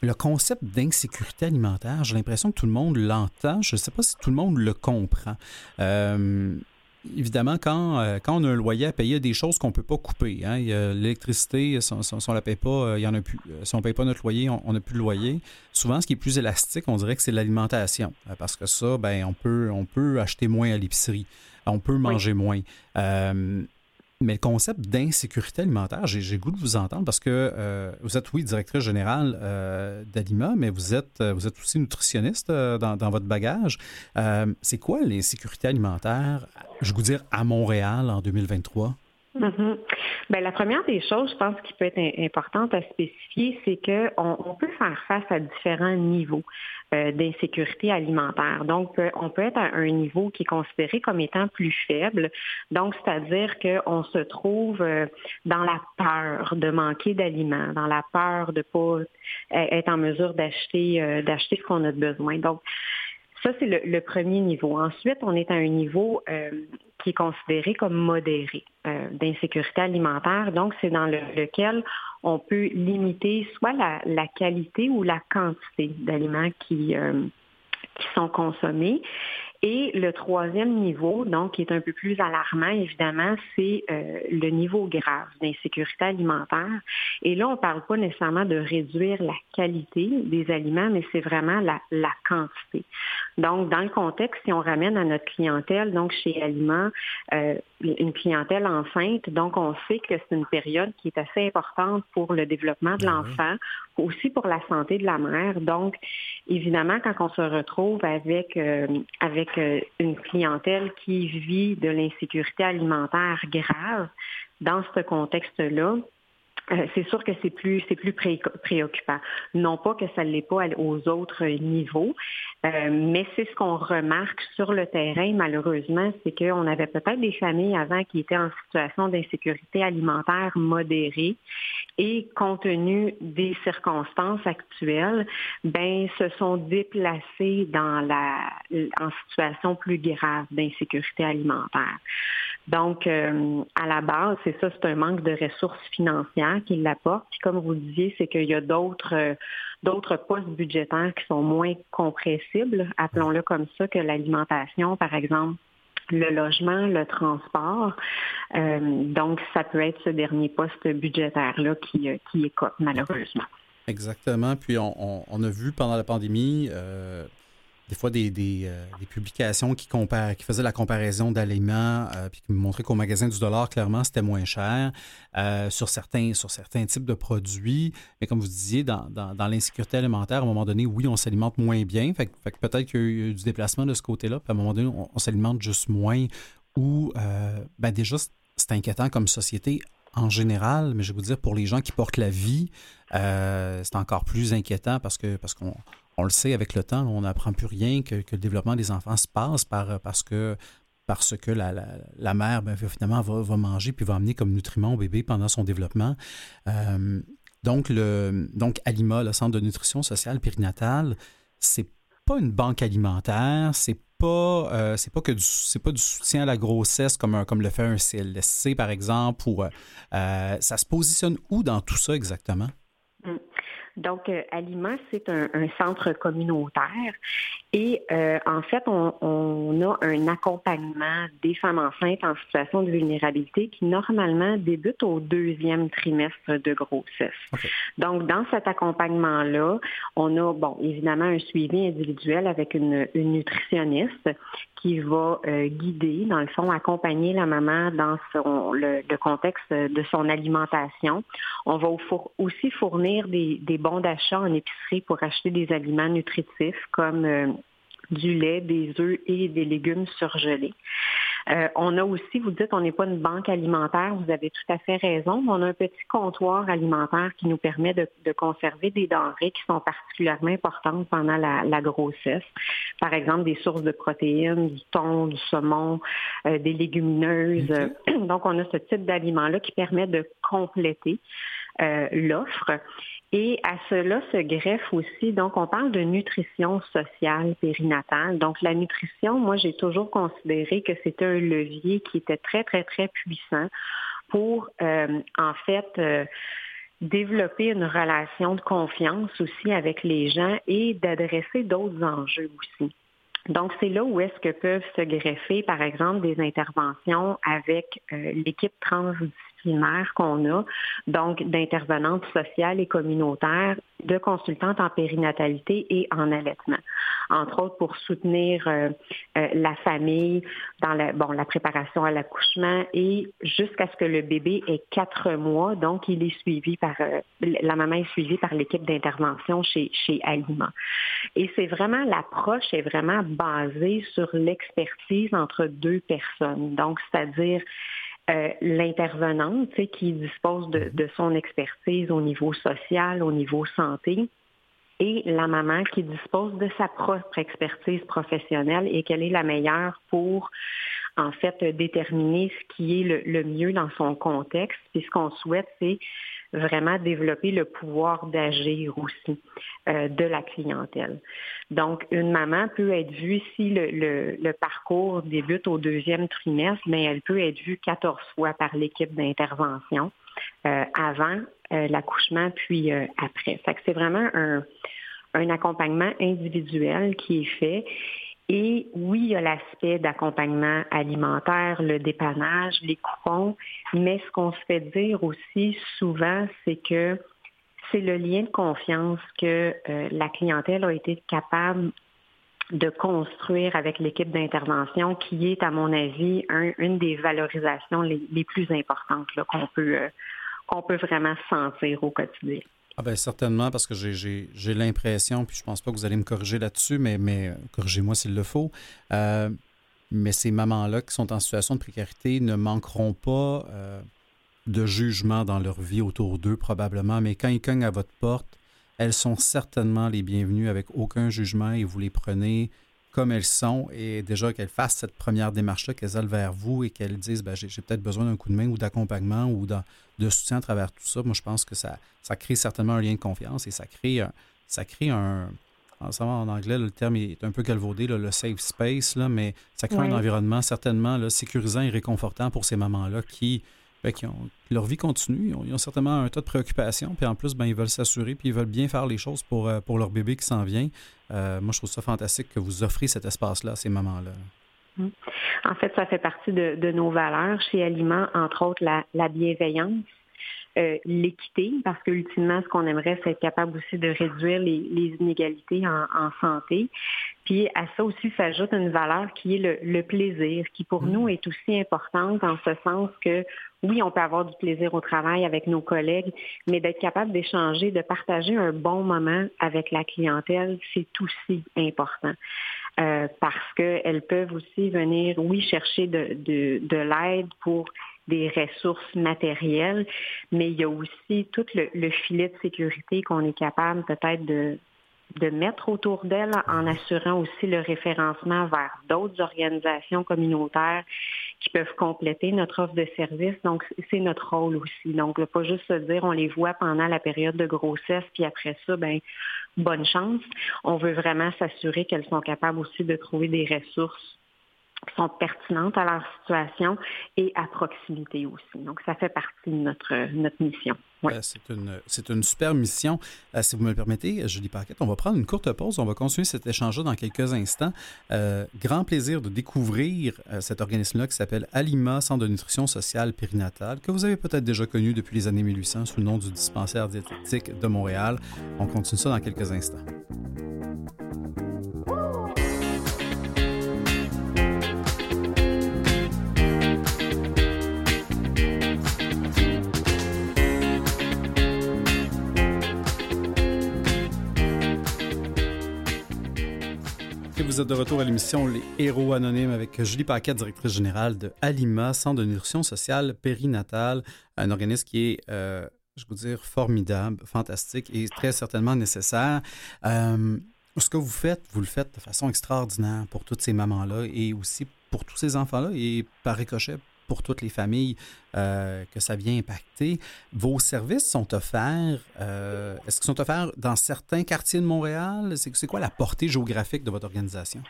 le concept d'insécurité alimentaire, j'ai l'impression que tout le monde l'entend. Je ne sais pas si tout le monde le comprend. Euh, évidemment, quand, quand on a un loyer à payer, il y a des choses qu'on ne peut pas couper. Hein. L'électricité, si, on ne la paye pas, il y en a plus. Si on ne paye pas notre loyer, on n'a plus de loyer. Souvent, ce qui est plus élastique, on dirait que c'est l'alimentation. Parce que ça, ben, on, peut, on peut acheter moins à l'épicerie. On peut manger moins. Mais le concept d'insécurité alimentaire, j'ai goût de vous entendre parce que euh, vous êtes, oui, directrice générale euh, d'Alima, mais vous êtes, euh, vous êtes aussi nutritionniste dans, votre bagage. C'est quoi l'insécurité alimentaire, je vous dire, à Montréal en 2023? Mm-hmm. Bien, la première des choses, je pense, qui peut être importante à spécifier, c'est qu'on on peut faire face à différents niveaux euh, d'insécurité alimentaire. Donc, on peut être à un niveau qui est considéré comme étant plus faible. Donc, c'est-à-dire qu'on se trouve euh, dans la peur de manquer d'aliments, dans la peur de ne pas être en mesure d'acheter euh, d'acheter ce qu'on a besoin. Donc, ça, c'est le, premier niveau. Ensuite, on est à un niveau euh, qui est considéré comme modéré euh, d'insécurité alimentaire. Donc, c'est dans lequel on peut limiter soit la, qualité ou la quantité d'aliments qui, euh, qui sont consommés. Et le troisième niveau, donc, qui est un peu plus alarmant, évidemment, c'est euh, le niveau grave d'insécurité alimentaire. Et là, on ne parle pas nécessairement de réduire la qualité des aliments, mais c'est vraiment la, la, quantité. Donc, dans le contexte, si on ramène à notre clientèle, donc chez Aliments, euh, une clientèle enceinte, donc on sait que c'est une période qui est assez importante pour le développement de ben l'enfant, aussi pour la santé de la mère. Donc, évidemment, quand on se retrouve avec, euh, avec euh, une clientèle qui vit de l'insécurité alimentaire grave, dans ce contexte-là, euh, c'est sûr que c'est plus préoccupant. Non pas que ça ne l'est pas aux autres niveaux, euh, mais c'est ce qu'on remarque sur le terrain, malheureusement, c'est qu'on avait peut-être des familles avant qui étaient en situation d'insécurité alimentaire modérée et compte tenu des circonstances actuelles, ben se sont déplacés dans la en situation plus grave d'insécurité alimentaire. Donc, euh, à la base, c'est ça, c'est un manque de ressources financières qui l'apporte. Puis comme vous le disiez, c'est qu'il y a d'autres euh, d'autres postes budgétaires qui sont moins compressibles, appelons-le comme ça, que l'alimentation, par exemple le logement, le transport. Euh, donc, ça peut être ce dernier poste budgétaire-là qui, qui écope, malheureusement. Exactement. Puis, on, a vu pendant la pandémie, des fois des, euh, des, publications qui, qui faisaient la comparaison d'aliments, euh, puis qui montraient qu'au magasin du dollar, clairement, c'était moins cher euh, sur, certains, sur certains types de produits. Mais comme vous disiez, dans, dans, l'insécurité alimentaire, à un moment donné, oui, on s'alimente moins bien. Fait, que peut-être qu'il y a eu du déplacement de ce côté-là, puis à un moment donné, on, s'alimente juste moins. Ou ben déjà, c'est inquiétant comme société en général, mais je vais vous dire, pour les gens qui portent la vie, c'est encore plus inquiétant parce que parce qu'on on le sait avec le temps, on n'apprend plus rien que, le développement des enfants se passe par, parce que la, mère, ben, finalement, va, manger puis va amener comme nutriment au bébé pendant son développement. Euh, donc, le, donc, Alima, le Centre de nutrition sociale périnatale, c'est pas une banque alimentaire, c'est pas, euh, pas que du, c'est pas du soutien à la grossesse comme, comme le fait un CLSC, par exemple, ou euh, ça se positionne où dans tout ça exactement? Donc, euh, Alima, c'est un, centre communautaire et euh, en fait, on, a un accompagnement des femmes enceintes en situation de vulnérabilité qui normalement débute au deuxième trimestre de grossesse. Donc, dans cet accompagnement-là, on a, bon, évidemment, un suivi individuel avec une, nutritionniste qui va euh, guider, dans le fond, accompagner la maman dans le, contexte de son alimentation. On va aussi fournir des, des bons d'achat en épicerie pour acheter des aliments nutritifs comme euh, du lait, des œufs et des légumes surgelés. Euh, on a aussi, vous dites, on n'est pas une banque alimentaire, vous avez tout à fait raison, mais on a un petit comptoir alimentaire qui nous permet de, conserver des denrées qui sont particulièrement importantes pendant la, grossesse. Par exemple, des sources de protéines, du thon, du saumon, euh, des légumineuses. [CLEARS THROAT] Donc, on a ce type d'aliment-là qui permet de compléter l'offre. Et à cela se greffe aussi, donc on parle de nutrition sociale périnatale. Donc la nutrition, moi j'ai toujours considéré que c'était un levier qui était très, très, très puissant pour euh, en fait euh, développer une relation de confiance aussi avec les gens et d'adresser d'autres enjeux aussi. Donc, c'est là où est-ce que peuvent se greffer, par exemple, des interventions avec euh, l'équipe transdisciplinaire qu'on a, donc d'intervenantes sociales et communautaires, de consultantes en périnatalité et en allaitement. Entre autres pour soutenir euh, euh, la famille dans la, bon, la préparation à l'accouchement et jusqu'à ce que le bébé ait quatre mois. Donc, il est suivi par, euh, la maman est suivie par l'équipe d'intervention chez, chez Aliment. Et c'est vraiment, l'approche est vraiment basée sur l'expertise entre deux personnes. Donc, c'est-à-dire euh, l'intervenante qui dispose de, son expertise au niveau social, au niveau santé, et la maman qui dispose de sa propre expertise professionnelle et qu'elle est la meilleure pour en fait déterminer ce qui est le, le mieux dans son contexte. Puis ce qu'on souhaite, c'est vraiment développer le pouvoir d'agir aussi euh, de la clientèle. Donc, une maman peut être vue, si le, parcours débute au deuxième trimestre, mais elle peut être vue 14 fois par l'équipe d'intervention euh, avant euh, l'accouchement, puis après. c'est vraiment un, un accompagnement individuel qui est fait et oui, il y a l'aspect d'accompagnement alimentaire, le dépannage, les coupons, mais ce qu'on se fait dire aussi souvent, c'est que c'est le lien de confiance que euh, la clientèle a été capable de construire avec l'équipe d'intervention, qui est, à mon avis, une des valorisations les, plus importantes qu'on peut, euh, qu'on peut vraiment sentir au quotidien. Ah ben certainement, parce que j'ai l'impression, puis je pense pas que vous allez me corriger là-dessus, mais, mais euh, corrigez-moi s'il le faut. Euh, mais ces mamans-là qui sont en situation de précarité ne manqueront pas euh, de jugement dans leur vie autour d'eux, probablement, mais quand ils cognent à votre porte, elles sont certainement les bienvenues avec aucun jugement et vous les prenez comme elles sont et déjà qu'elles fassent cette première démarche-là, qu'elles aillent vers vous et qu'elles disent ben, j'ai, peut-être besoin d'un coup de main ou d'accompagnement ou de, soutien à travers tout ça. Moi, je pense que ça, ça crée certainement un lien de confiance et ça crée, ça crée un, en anglais, le terme est un peu galvaudé, le safe space, là, mais ça crée un environnement certainement sécurisant et réconfortant pour ces mamans-là qui, qui ont leur vie continue. Ils ont, certainement un tas de préoccupations, puis en plus, ben, ils veulent s'assurer, puis ils veulent bien faire les choses pour, euh, pour leur bébé qui s'en vient. Euh, moi, je trouve ça fantastique que vous offrez cet espace-là à ces mamans-là. En fait, ça fait partie de, nos valeurs chez Aliment, entre autres la bienveillance. Euh, l'équité, parce que ultimement, ce qu'on aimerait, c'est être capable aussi de réduire les, inégalités en, santé. Puis à ça aussi s'ajoute une valeur qui est le, plaisir, qui pour mmh. nous est aussi importante en ce sens que oui, on peut avoir du plaisir au travail avec nos collègues, mais d'être capable d'échanger, de partager un bon moment avec la clientèle, c'est aussi important. Euh, parce qu'elles peuvent aussi venir, oui, chercher de, de l'aide pour des ressources matérielles, mais il y a aussi tout le, filet de sécurité qu'on est capable peut-être de, de mettre autour d'elle en assurant aussi le référencement vers d'autres organisations communautaires qui peuvent compléter notre offre de service. Donc, c'est notre rôle aussi. Donc, pas juste se dire on les voit pendant la période de grossesse, puis après ça, ben bonne chance. On veut vraiment s'assurer qu'elles sont capables aussi de trouver des ressources sont pertinentes à leur situation et à proximité aussi. Donc, ça fait partie de notre, notre mission. Euh, c'est une, une super mission. Euh, si vous me le permettez, Julie Paquette, on va prendre une courte pause. On va continuer cet échange dans quelques instants. Euh, grand plaisir de découvrir cet organisme-là qui s'appelle Alima, Centre de nutrition sociale périnatale, que vous avez peut-être déjà connu depuis les années 1800 sous le nom du dispensaire diététique de Montréal. On continue ça dans quelques instants. De retour à l'émission Les Héros Anonymes avec Julie Paquet, directrice générale de Alima, Centre de nutrition sociale périnatale, un organisme qui est, euh, je vous dire, formidable, fantastique et très certainement nécessaire. Euh, ce que vous faites, vous le faites de façon extraordinaire pour toutes ces mamans-là et aussi pour tous ces enfants-là et par ricochet pour toutes les familles euh, que ça vient impacter. Vos services sont offerts, euh, est-ce qu'ils sont offerts dans certains quartiers de Montréal? C'est quoi la portée géographique de votre organisation?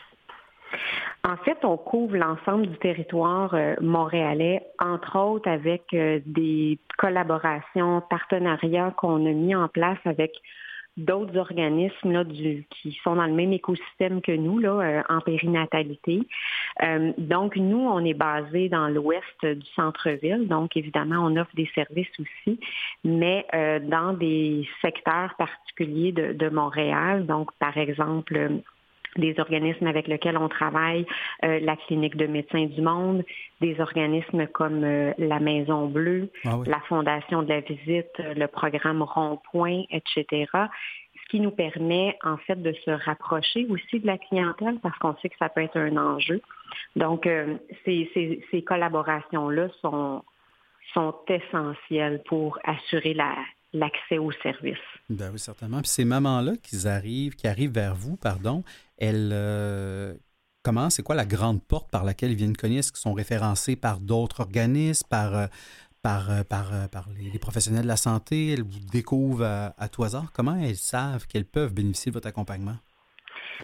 En fait, on couvre l'ensemble du territoire euh, montréalais, entre autres avec des collaborations, partenariats qu'on a mis en place avec d'autres organismes là, du, qui sont dans le même écosystème que nous là, euh, en périnatalité. Euh, donc, nous, on est basé dans l'ouest du centre-ville. Donc, évidemment, on offre des services aussi, mais euh, dans des secteurs particuliers de, de Montréal. Donc, par exemple, des organismes avec lesquels on travaille, euh, la clinique de médecins du monde, des organismes comme euh, la Maison Bleue, ah la Fondation de la visite, le programme Rond-Point, etc. Ce qui nous permet en fait de se rapprocher aussi de la clientèle parce qu'on sait que ça peut être un enjeu. Donc, euh, ces, ces, ces collaborations-là sont, sont essentielles pour assurer la, l'accès aux services. Ben oui, certainement. Puis ces mamans-là qui arrivent, qui arrivent vers vous, pardon, elles euh, comment, c'est quoi la grande porte par laquelle ils viennent cogner? Est-ce qu'ils sont référencés par d'autres organismes, par, euh, par, euh, par, les, professionnels de la santé? Elles vous découvrent à, à tout hasard? Comment elles savent qu'elles peuvent bénéficier de votre accompagnement?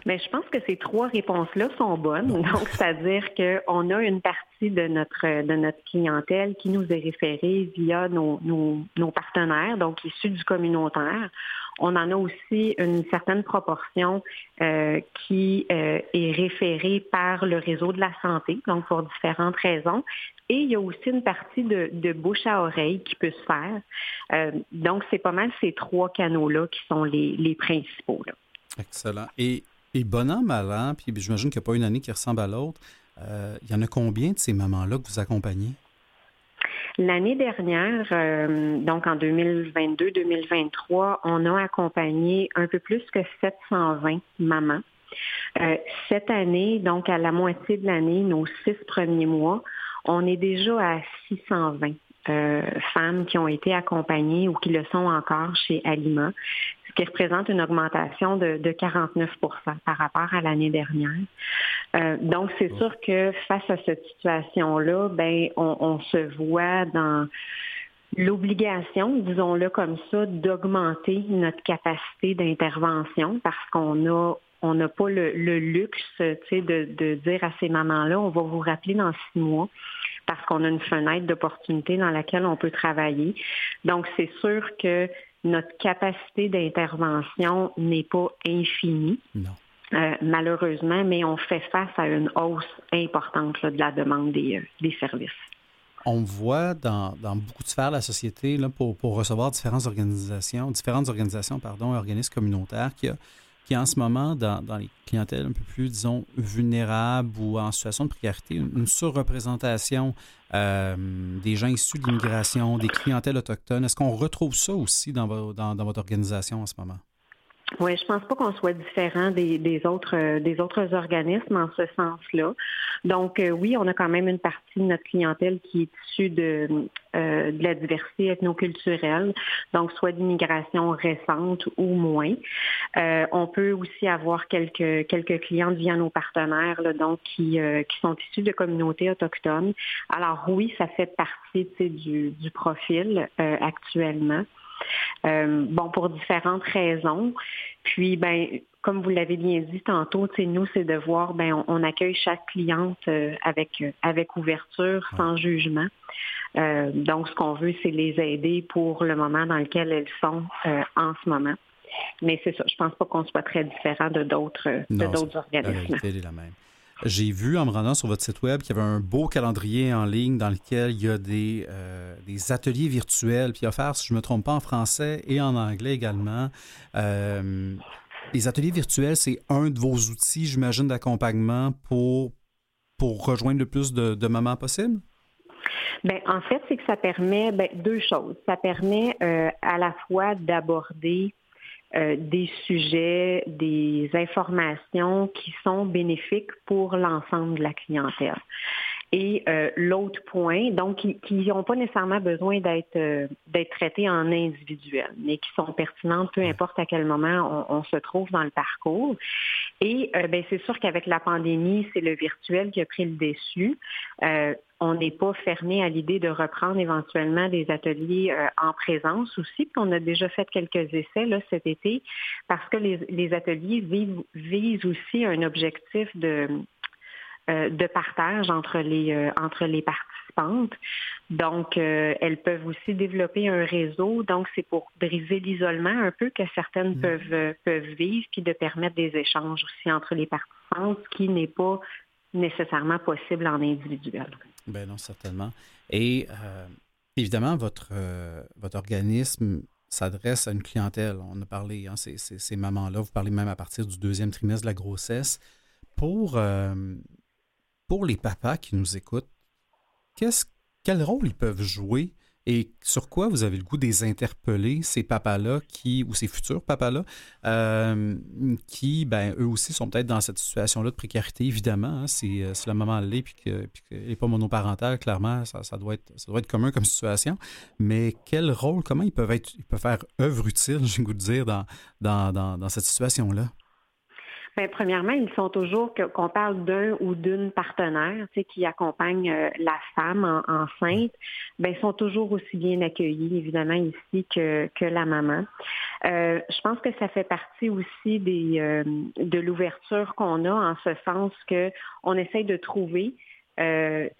Mais je pense que ces trois réponses-là sont bonnes. Donc, c'est-à-dire qu'on a une partie de notre de notre clientèle qui nous est référée via nos, nos, partenaires, donc issus du communautaire. On en a aussi une certaine proportion euh, qui euh, est référée par le réseau de la santé, donc pour différentes raisons. Et il y a aussi une partie de, de bouche à oreille qui peut se faire. Euh, donc, c'est pas mal ces trois canaux-là qui sont les, les principaux. Là. Excellent. Et et bon an, mal an, puis j'imagine qu'il n'y a pas une année qui ressemble à l'autre. Euh, il y en a combien de ces mamans-là que vous accompagnez? L'année dernière, euh, donc en 2022-2023, on a accompagné un peu plus que 720 mamans. Euh, cette année, donc à la moitié de l'année, nos six premiers mois, on est déjà à 620 femmes qui ont été accompagnées ou qui le sont encore chez Alima, qui représente une augmentation de, 49% par rapport à l'année dernière. donc, c'est sûr que face à cette situation-là, ben, on se voit dans l'obligation, disons-le comme ça, d'augmenter notre capacité d'intervention parce qu'on a on n'a pas le, luxe de, de dire à ces mamans-là, on va vous rappeler dans six mois parce qu'on a une fenêtre d'opportunité dans laquelle on peut travailler. Donc, c'est sûr que notre capacité d'intervention n'est pas infinie. Euh, malheureusement, mais on fait face à une hausse importante de la demande des, euh, des services on voit dans, beaucoup de sphères de la société, là, pour, recevoir différentes organisations, différentes organisations, pardon, organismes communautaires, qui, a, qui en ce moment, dans, les clientèles un peu plus, disons, vulnérables ou en situation de précarité, une, surreprésentation euh, des gens issus de l'immigration, des clientèles autochtones. Est-ce qu'on retrouve ça aussi dans, dans votre organisation en ce moment? Oui, je pense pas qu'on soit différent des, autres euh, des autres organismes en ce sens-là. Donc euh, oui, on a quand même une partie de notre clientèle qui est issue de, euh, de la diversité ethnoculturelle, donc soit d'immigration récente ou moins. on peut aussi avoir quelques quelques clients via nos partenaires, là, donc qui, qui sont issus de communautés autochtones. Alors oui, ça fait partie du, du profil actuellement. Euh, bon, pour différentes raisons. Puis, ben, comme vous l'avez bien dit tantôt, nous, c'est de voir, ben, on, accueille chaque cliente euh, avec, euh, avec ouverture, sans jugement. donc, ce qu'on veut, c'est les aider pour le moment dans lequel elles sont en ce moment. Mais c'est ça, je pense pas qu'on soit très différent de d'autres organismes. La même. J'ai vu en me rendant sur votre site web qu'il y avait un beau calendrier en ligne dans lequel il y a des, euh, ateliers virtuels, puis offerts, si je ne me trompe pas, en français et en anglais également. Euh, les ateliers virtuels, c'est un de vos outils, j'imagine, d'accompagnement pour, pour rejoindre le plus de, de mamans possible? Bien, en fait, c'est que ça permet ben, deux choses. Ça permet euh, à la fois d'aborder euh, des sujets, des informations qui sont bénéfiques pour l'ensemble de la clientèle. Et euh, l'autre point, donc qui n'ont pas nécessairement besoin d'être euh, d'être traités en individuel, mais qui sont pertinentes peu importe à quel moment on, se trouve dans le parcours. Et ben, c'est sûr qu'avec la pandémie, c'est le virtuel qui a pris le dessus on n'est pas fermé à l'idée de reprendre éventuellement des ateliers euh, en présence aussi. Puis on a déjà fait quelques essais là, cet été parce que les, ateliers visent, aussi un objectif de, euh, de partage entre les, euh, entre les participantes. Donc, elles peuvent aussi développer un réseau. Donc, c'est pour briser l'isolement un peu que certaines mmh. peuvent, peuvent vivre, puis de permettre des échanges aussi entre les participantes, ce qui n'est pas nécessairement possible en individuel. Ben non, certainement. Et euh, évidemment, votre, euh, votre organisme s'adresse à une clientèle. On a parlé, hein, ces, ces, mamans-là, vous parlez même à partir du deuxième trimestre de la grossesse. Pour, euh, pour les papas qui nous écoutent, quel rôle ils peuvent jouer et sur quoi vous avez le goût des interpeller, ces papas-là, ou ces futurs papas-là, euh, qui, ben, eux aussi sont peut-être dans cette situation-là de précarité, évidemment. Hein, si, euh, la maman l'est puis qu'elle n'est pas monoparentale, clairement, ça, doit être, ça doit être commun comme situation. Mais quel rôle, comment ils peuvent, être, ils peuvent faire œuvre utile, [LAUGHS] j'ai le goût de dire, dans, dans, dans, dans cette situation-là? Bien, premièrement, ils sont toujours qu'on parle d'un ou d'une partenaire, tu sais, qui accompagne euh, la femme enceinte. Bien, ils sont toujours aussi bien accueillis, évidemment, ici que, que la maman. Euh, je pense que ça fait partie aussi des, euh, de l'ouverture qu'on a en ce sens que on essaye de trouver ce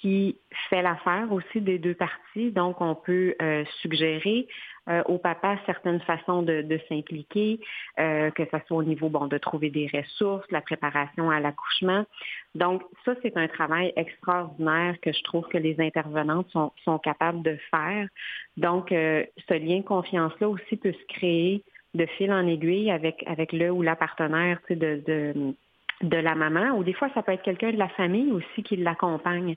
qui fait l'affaire aussi des deux parties. Donc, on peut suggérer euh, au papa certaines façons de, s'impliquer, euh, que ce soit au niveau bon de trouver des ressources, la préparation à l'accouchement. Donc ça c'est un travail extraordinaire que je trouve que les intervenantes sont, sont capables de faire. Donc euh, ce lien de confiance là aussi peut se créer de fil en aiguille avec avec le ou la partenaire de, de de la maman, ou des fois, ça peut être quelqu'un de la famille aussi qui l'accompagne.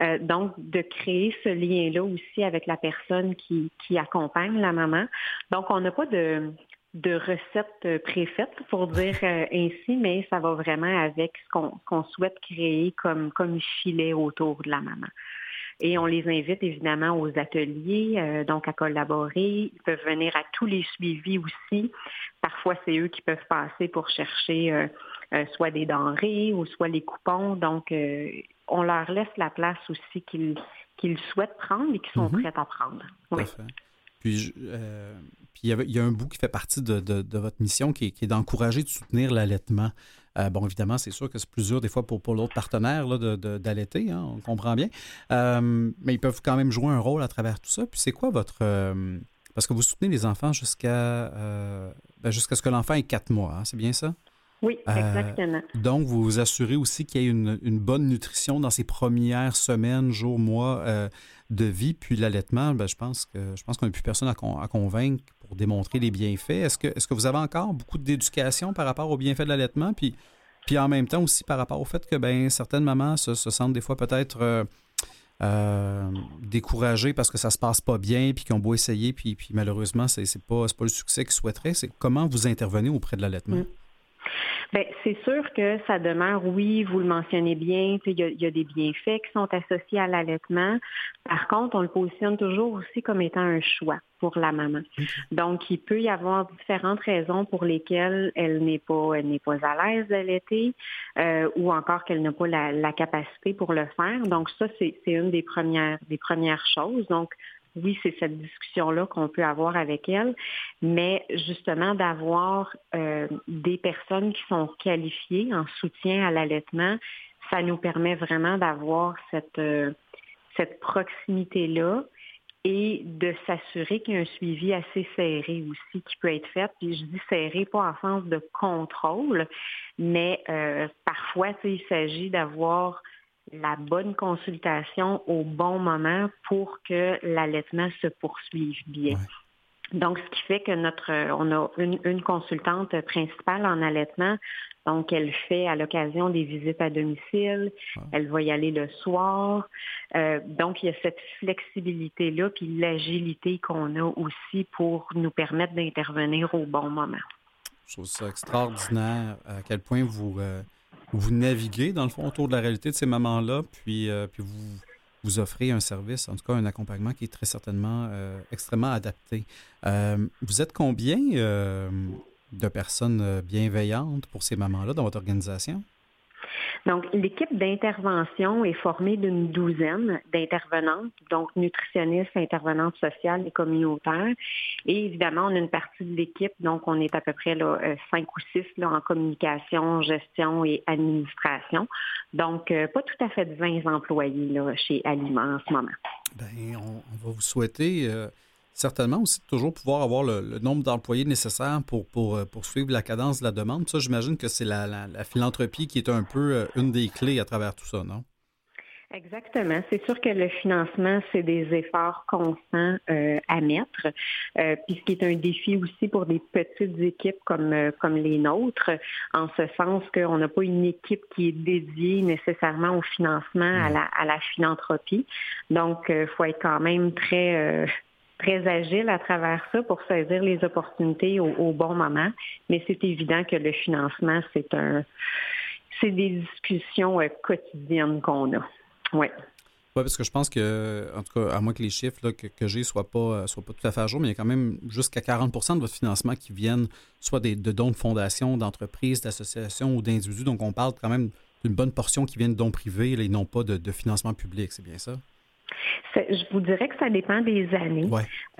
Euh, donc, de créer ce lien-là aussi avec la personne qui, accompagne la maman. Donc, on n'a pas de, de recette préfaite, pour dire euh, ainsi, mais ça va vraiment avec ce qu'on souhaite créer comme, comme filet autour de la maman. Et on les invite évidemment aux ateliers, donc à collaborer. Ils peuvent venir à tous les suivis aussi. Parfois, c'est eux qui peuvent passer pour chercher soit des denrées ou soit les coupons. Donc, on leur laisse la place aussi qu'ils qu'ils souhaitent prendre et qui sont mhm. prêts à prendre. Puis, euh, puis il, y a un bout qui fait partie de, votre mission qui est, d'encourager, de soutenir l'allaitement. Euh, bon, évidemment, c'est sûr que c'est plus dur des fois pour, pour l'autre partenaire d'allaiter, hein, on comprend bien. Euh, mais ils peuvent quand même jouer un rôle à travers tout ça. Puis c'est quoi votre... parce que vous soutenez les enfants jusqu'à ben, jusqu'à ce que l'enfant ait quatre mois, hein, c'est bien ça? Oui, euh, exactement. donc, vous vous assurez aussi qu'il y ait une, bonne nutrition dans ces premières semaines, jours, mois euh, de vie. Puis l'allaitement, ben, je pense que je pense qu'on n'a plus personne à, convaincre pour démontrer les bienfaits. Est-ce que, est que vous avez encore beaucoup d'éducation par rapport aux bienfaits de l'allaitement? Puis, puis en même temps aussi par rapport au fait que ben, certaines mamans se, sentent des fois peut-être euh, découragées parce que ça se passe pas bien, puis qu'ils ont beau essayer, puis, puis malheureusement, c'est n'est pas, pas le succès qu'ils souhaiteraient. C'est comment vous intervenez auprès de l'allaitement? Mm. Bien, c'est sûr que ça demeure, oui, vous le mentionnez bien, il y, a des bienfaits qui sont associés à l'allaitement. Par contre, on le positionne toujours aussi comme étant un choix pour la maman. Donc, il peut y avoir différentes raisons pour lesquelles elle n'est pas, elle n'est pas à l'aise d'allaiter euh, ou encore qu'elle n'a pas la, la, capacité pour le faire. Donc, ça, c'est une des premières, des premières choses. Donc, oui, c'est cette discussion-là qu'on peut avoir avec elle, mais justement d'avoir euh, des personnes qui sont qualifiées en soutien à l'allaitement, ça nous permet vraiment d'avoir cette, euh, cette proximité-là et de s'assurer qu'il y a un suivi assez serré aussi qui peut être fait. Puis je dis serré pas en sens de contrôle, mais euh, parfois il s'agit d'avoir la bonne consultation au bon moment pour que l'allaitement se poursuive bien. Donc, ce qui fait que notre, on a une, consultante principale en allaitement. Donc, elle fait à l'occasion des visites à domicile. Elle va y aller le soir. Euh, donc, il y a cette flexibilité-là, puis l'agilité qu'on a aussi pour nous permettre d'intervenir au bon moment. Je trouve ça extraordinaire à quel point vous, euh, vous naviguez, dans le fond, autour de la réalité de ces mamans-là, puis, euh, puis vous, vous offrez un service, en tout cas un accompagnement qui est très certainement euh, extrêmement adapté. Euh, vous êtes combien de personnes bienveillantes pour ces mamans-là dans votre organisation? Donc, l'équipe d'intervention est formée d'une douzaine d'intervenantes, donc nutritionnistes, intervenantes sociales et communautaires. Et évidemment, on a une partie de l'équipe, donc on est à peu près là, euh, cinq ou six là, en communication, gestion et administration. Donc, euh, pas tout à fait 20 employés là, chez Aliment en ce moment. Bien, on, va vous souhaiter... Euh, certainement aussi toujours pouvoir avoir le, nombre d'employés nécessaires pour, pour, euh, suivre la cadence de la demande. Ça, j'imagine que c'est la, philanthropie qui est un peu euh, une des clés à travers tout ça, non? Exactement. C'est sûr que le financement, c'est des efforts constants euh, à mettre, euh, puis ce qui est un défi aussi pour des petites équipes comme, comme les nôtres, en ce sens qu'on n'a pas une équipe qui est dédiée nécessairement au financement, à la, à la philanthropie. Donc, il faut être quand même très très agile à travers ça pour saisir les opportunités au, bon moment. Mais c'est évident que le financement, c'est un c'est des discussions euh, quotidiennes qu'on a. Oui. Oui, parce que je pense que, en tout cas, à moins que les chiffres que, j'ai ne soient pas, euh, soient pas tout à fait à jour, mais il y a quand même jusqu'à 40 de votre financement qui viennent soit des, de dons de fondations, d'entreprises, d'associations ou d'individus. Donc, on parle quand même d'une bonne portion qui vient de dons privés et non pas de financement public. C'est bien ça? Je vous dirais que ça dépend des années.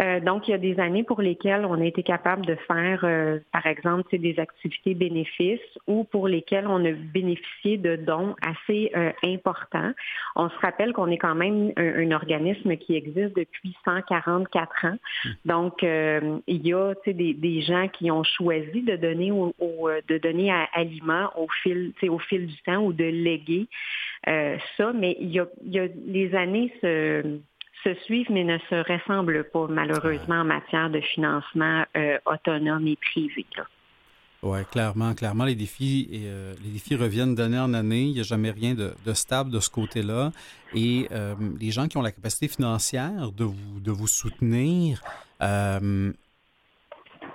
Euh, donc, il y a des années pour lesquelles on a été capable de faire, euh, par exemple, des activités bénéfices ou pour lesquelles on a bénéficié de dons assez euh, importants. On se rappelle qu'on est quand même un, organisme qui existe depuis 144 ans. Hmm. Donc, il y a des, des, gens qui ont choisi de donner au, de donner à aliments au fil, au fil du temps ou de léguer. Euh, ça, mais il y a, les années se, suivent, mais ne se ressemblent pas, malheureusement, en matière de financement euh, autonome et privé. Oui, clairement, clairement, les défis, euh, les défis reviennent d'année en année. Il n'y a jamais rien de, stable de ce côté-là. Et les gens qui ont la capacité financière de vous, de vous soutenir,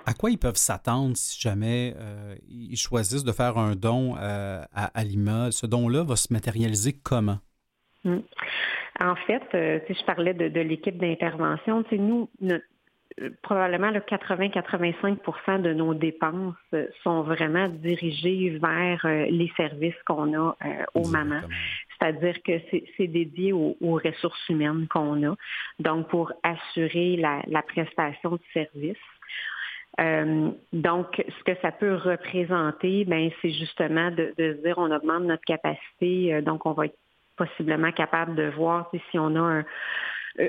à quoi ils peuvent s'attendre si jamais euh, ils choisissent de faire un don euh, à Alima? Ce don-là va se matérialiser comment? Hmm. en fait, si je parlais de, l'équipe d'intervention, nous, probablement le 80-85% de nos dépenses sont vraiment dirigées vers les services qu'on a aux mamans. C'est-à-dire que c'est dédié aux, ressources humaines qu'on a, donc pour assurer la, prestation de services. Euh, donc, ce que ça peut représenter, ben, c'est justement de, se dire on augmente notre capacité, euh, donc on va être possiblement capable de voir si on a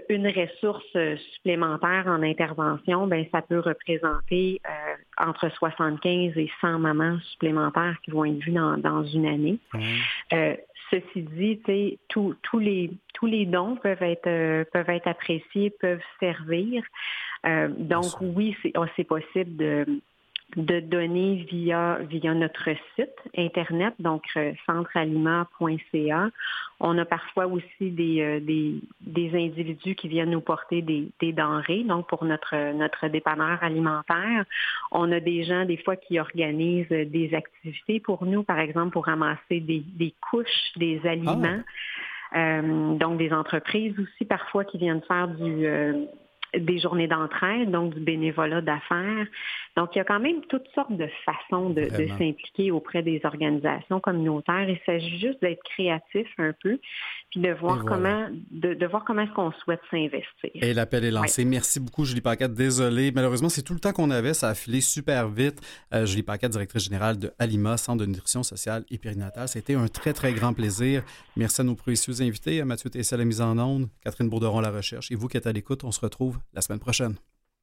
une ressource supplémentaire en intervention, ben ça peut représenter euh, entre 75 et 100 mamans supplémentaires qui vont être vues dans, une année. Ceci dit, tous les, tous les dons peuvent être, euh, peuvent être appréciés, peuvent servir. Euh, donc oui, oh, c'est possible de, de donner via, via notre site Internet, donc euh, centrealiment.ca. On a parfois aussi euh, des, des, individus qui viennent nous porter des, denrées, donc pour notre, notre dépanneur alimentaire. On a des gens, des fois, qui organisent des activités pour nous, par exemple, pour ramasser des, couches, des aliments. Ah. Euh, donc des entreprises aussi parfois qui viennent faire du, des journées d'entraide, donc du bénévolat d'affaires. Donc, il y a quand même toutes sortes de façons de, s'impliquer auprès des organisations communautaires. Il s'agit juste d'être créatif un peu, puis de voir comment de, voir comment est-ce qu'on souhaite s'investir. Et l'appel est lancé. Merci beaucoup, Julie Paquette. Désolé, malheureusement, c'est tout le temps qu'on avait. Ça a filé super vite. Euh, Julie Paquette, directrice générale de Alima, Centre de nutrition sociale et périnatale. C'était un très, très grand plaisir. Merci à nos précieux invités, Mathieu Tessel, la mise en onde, Catherine Bourderon, la recherche. Et vous qui êtes à l'écoute, on se retrouve la semaine prochaine.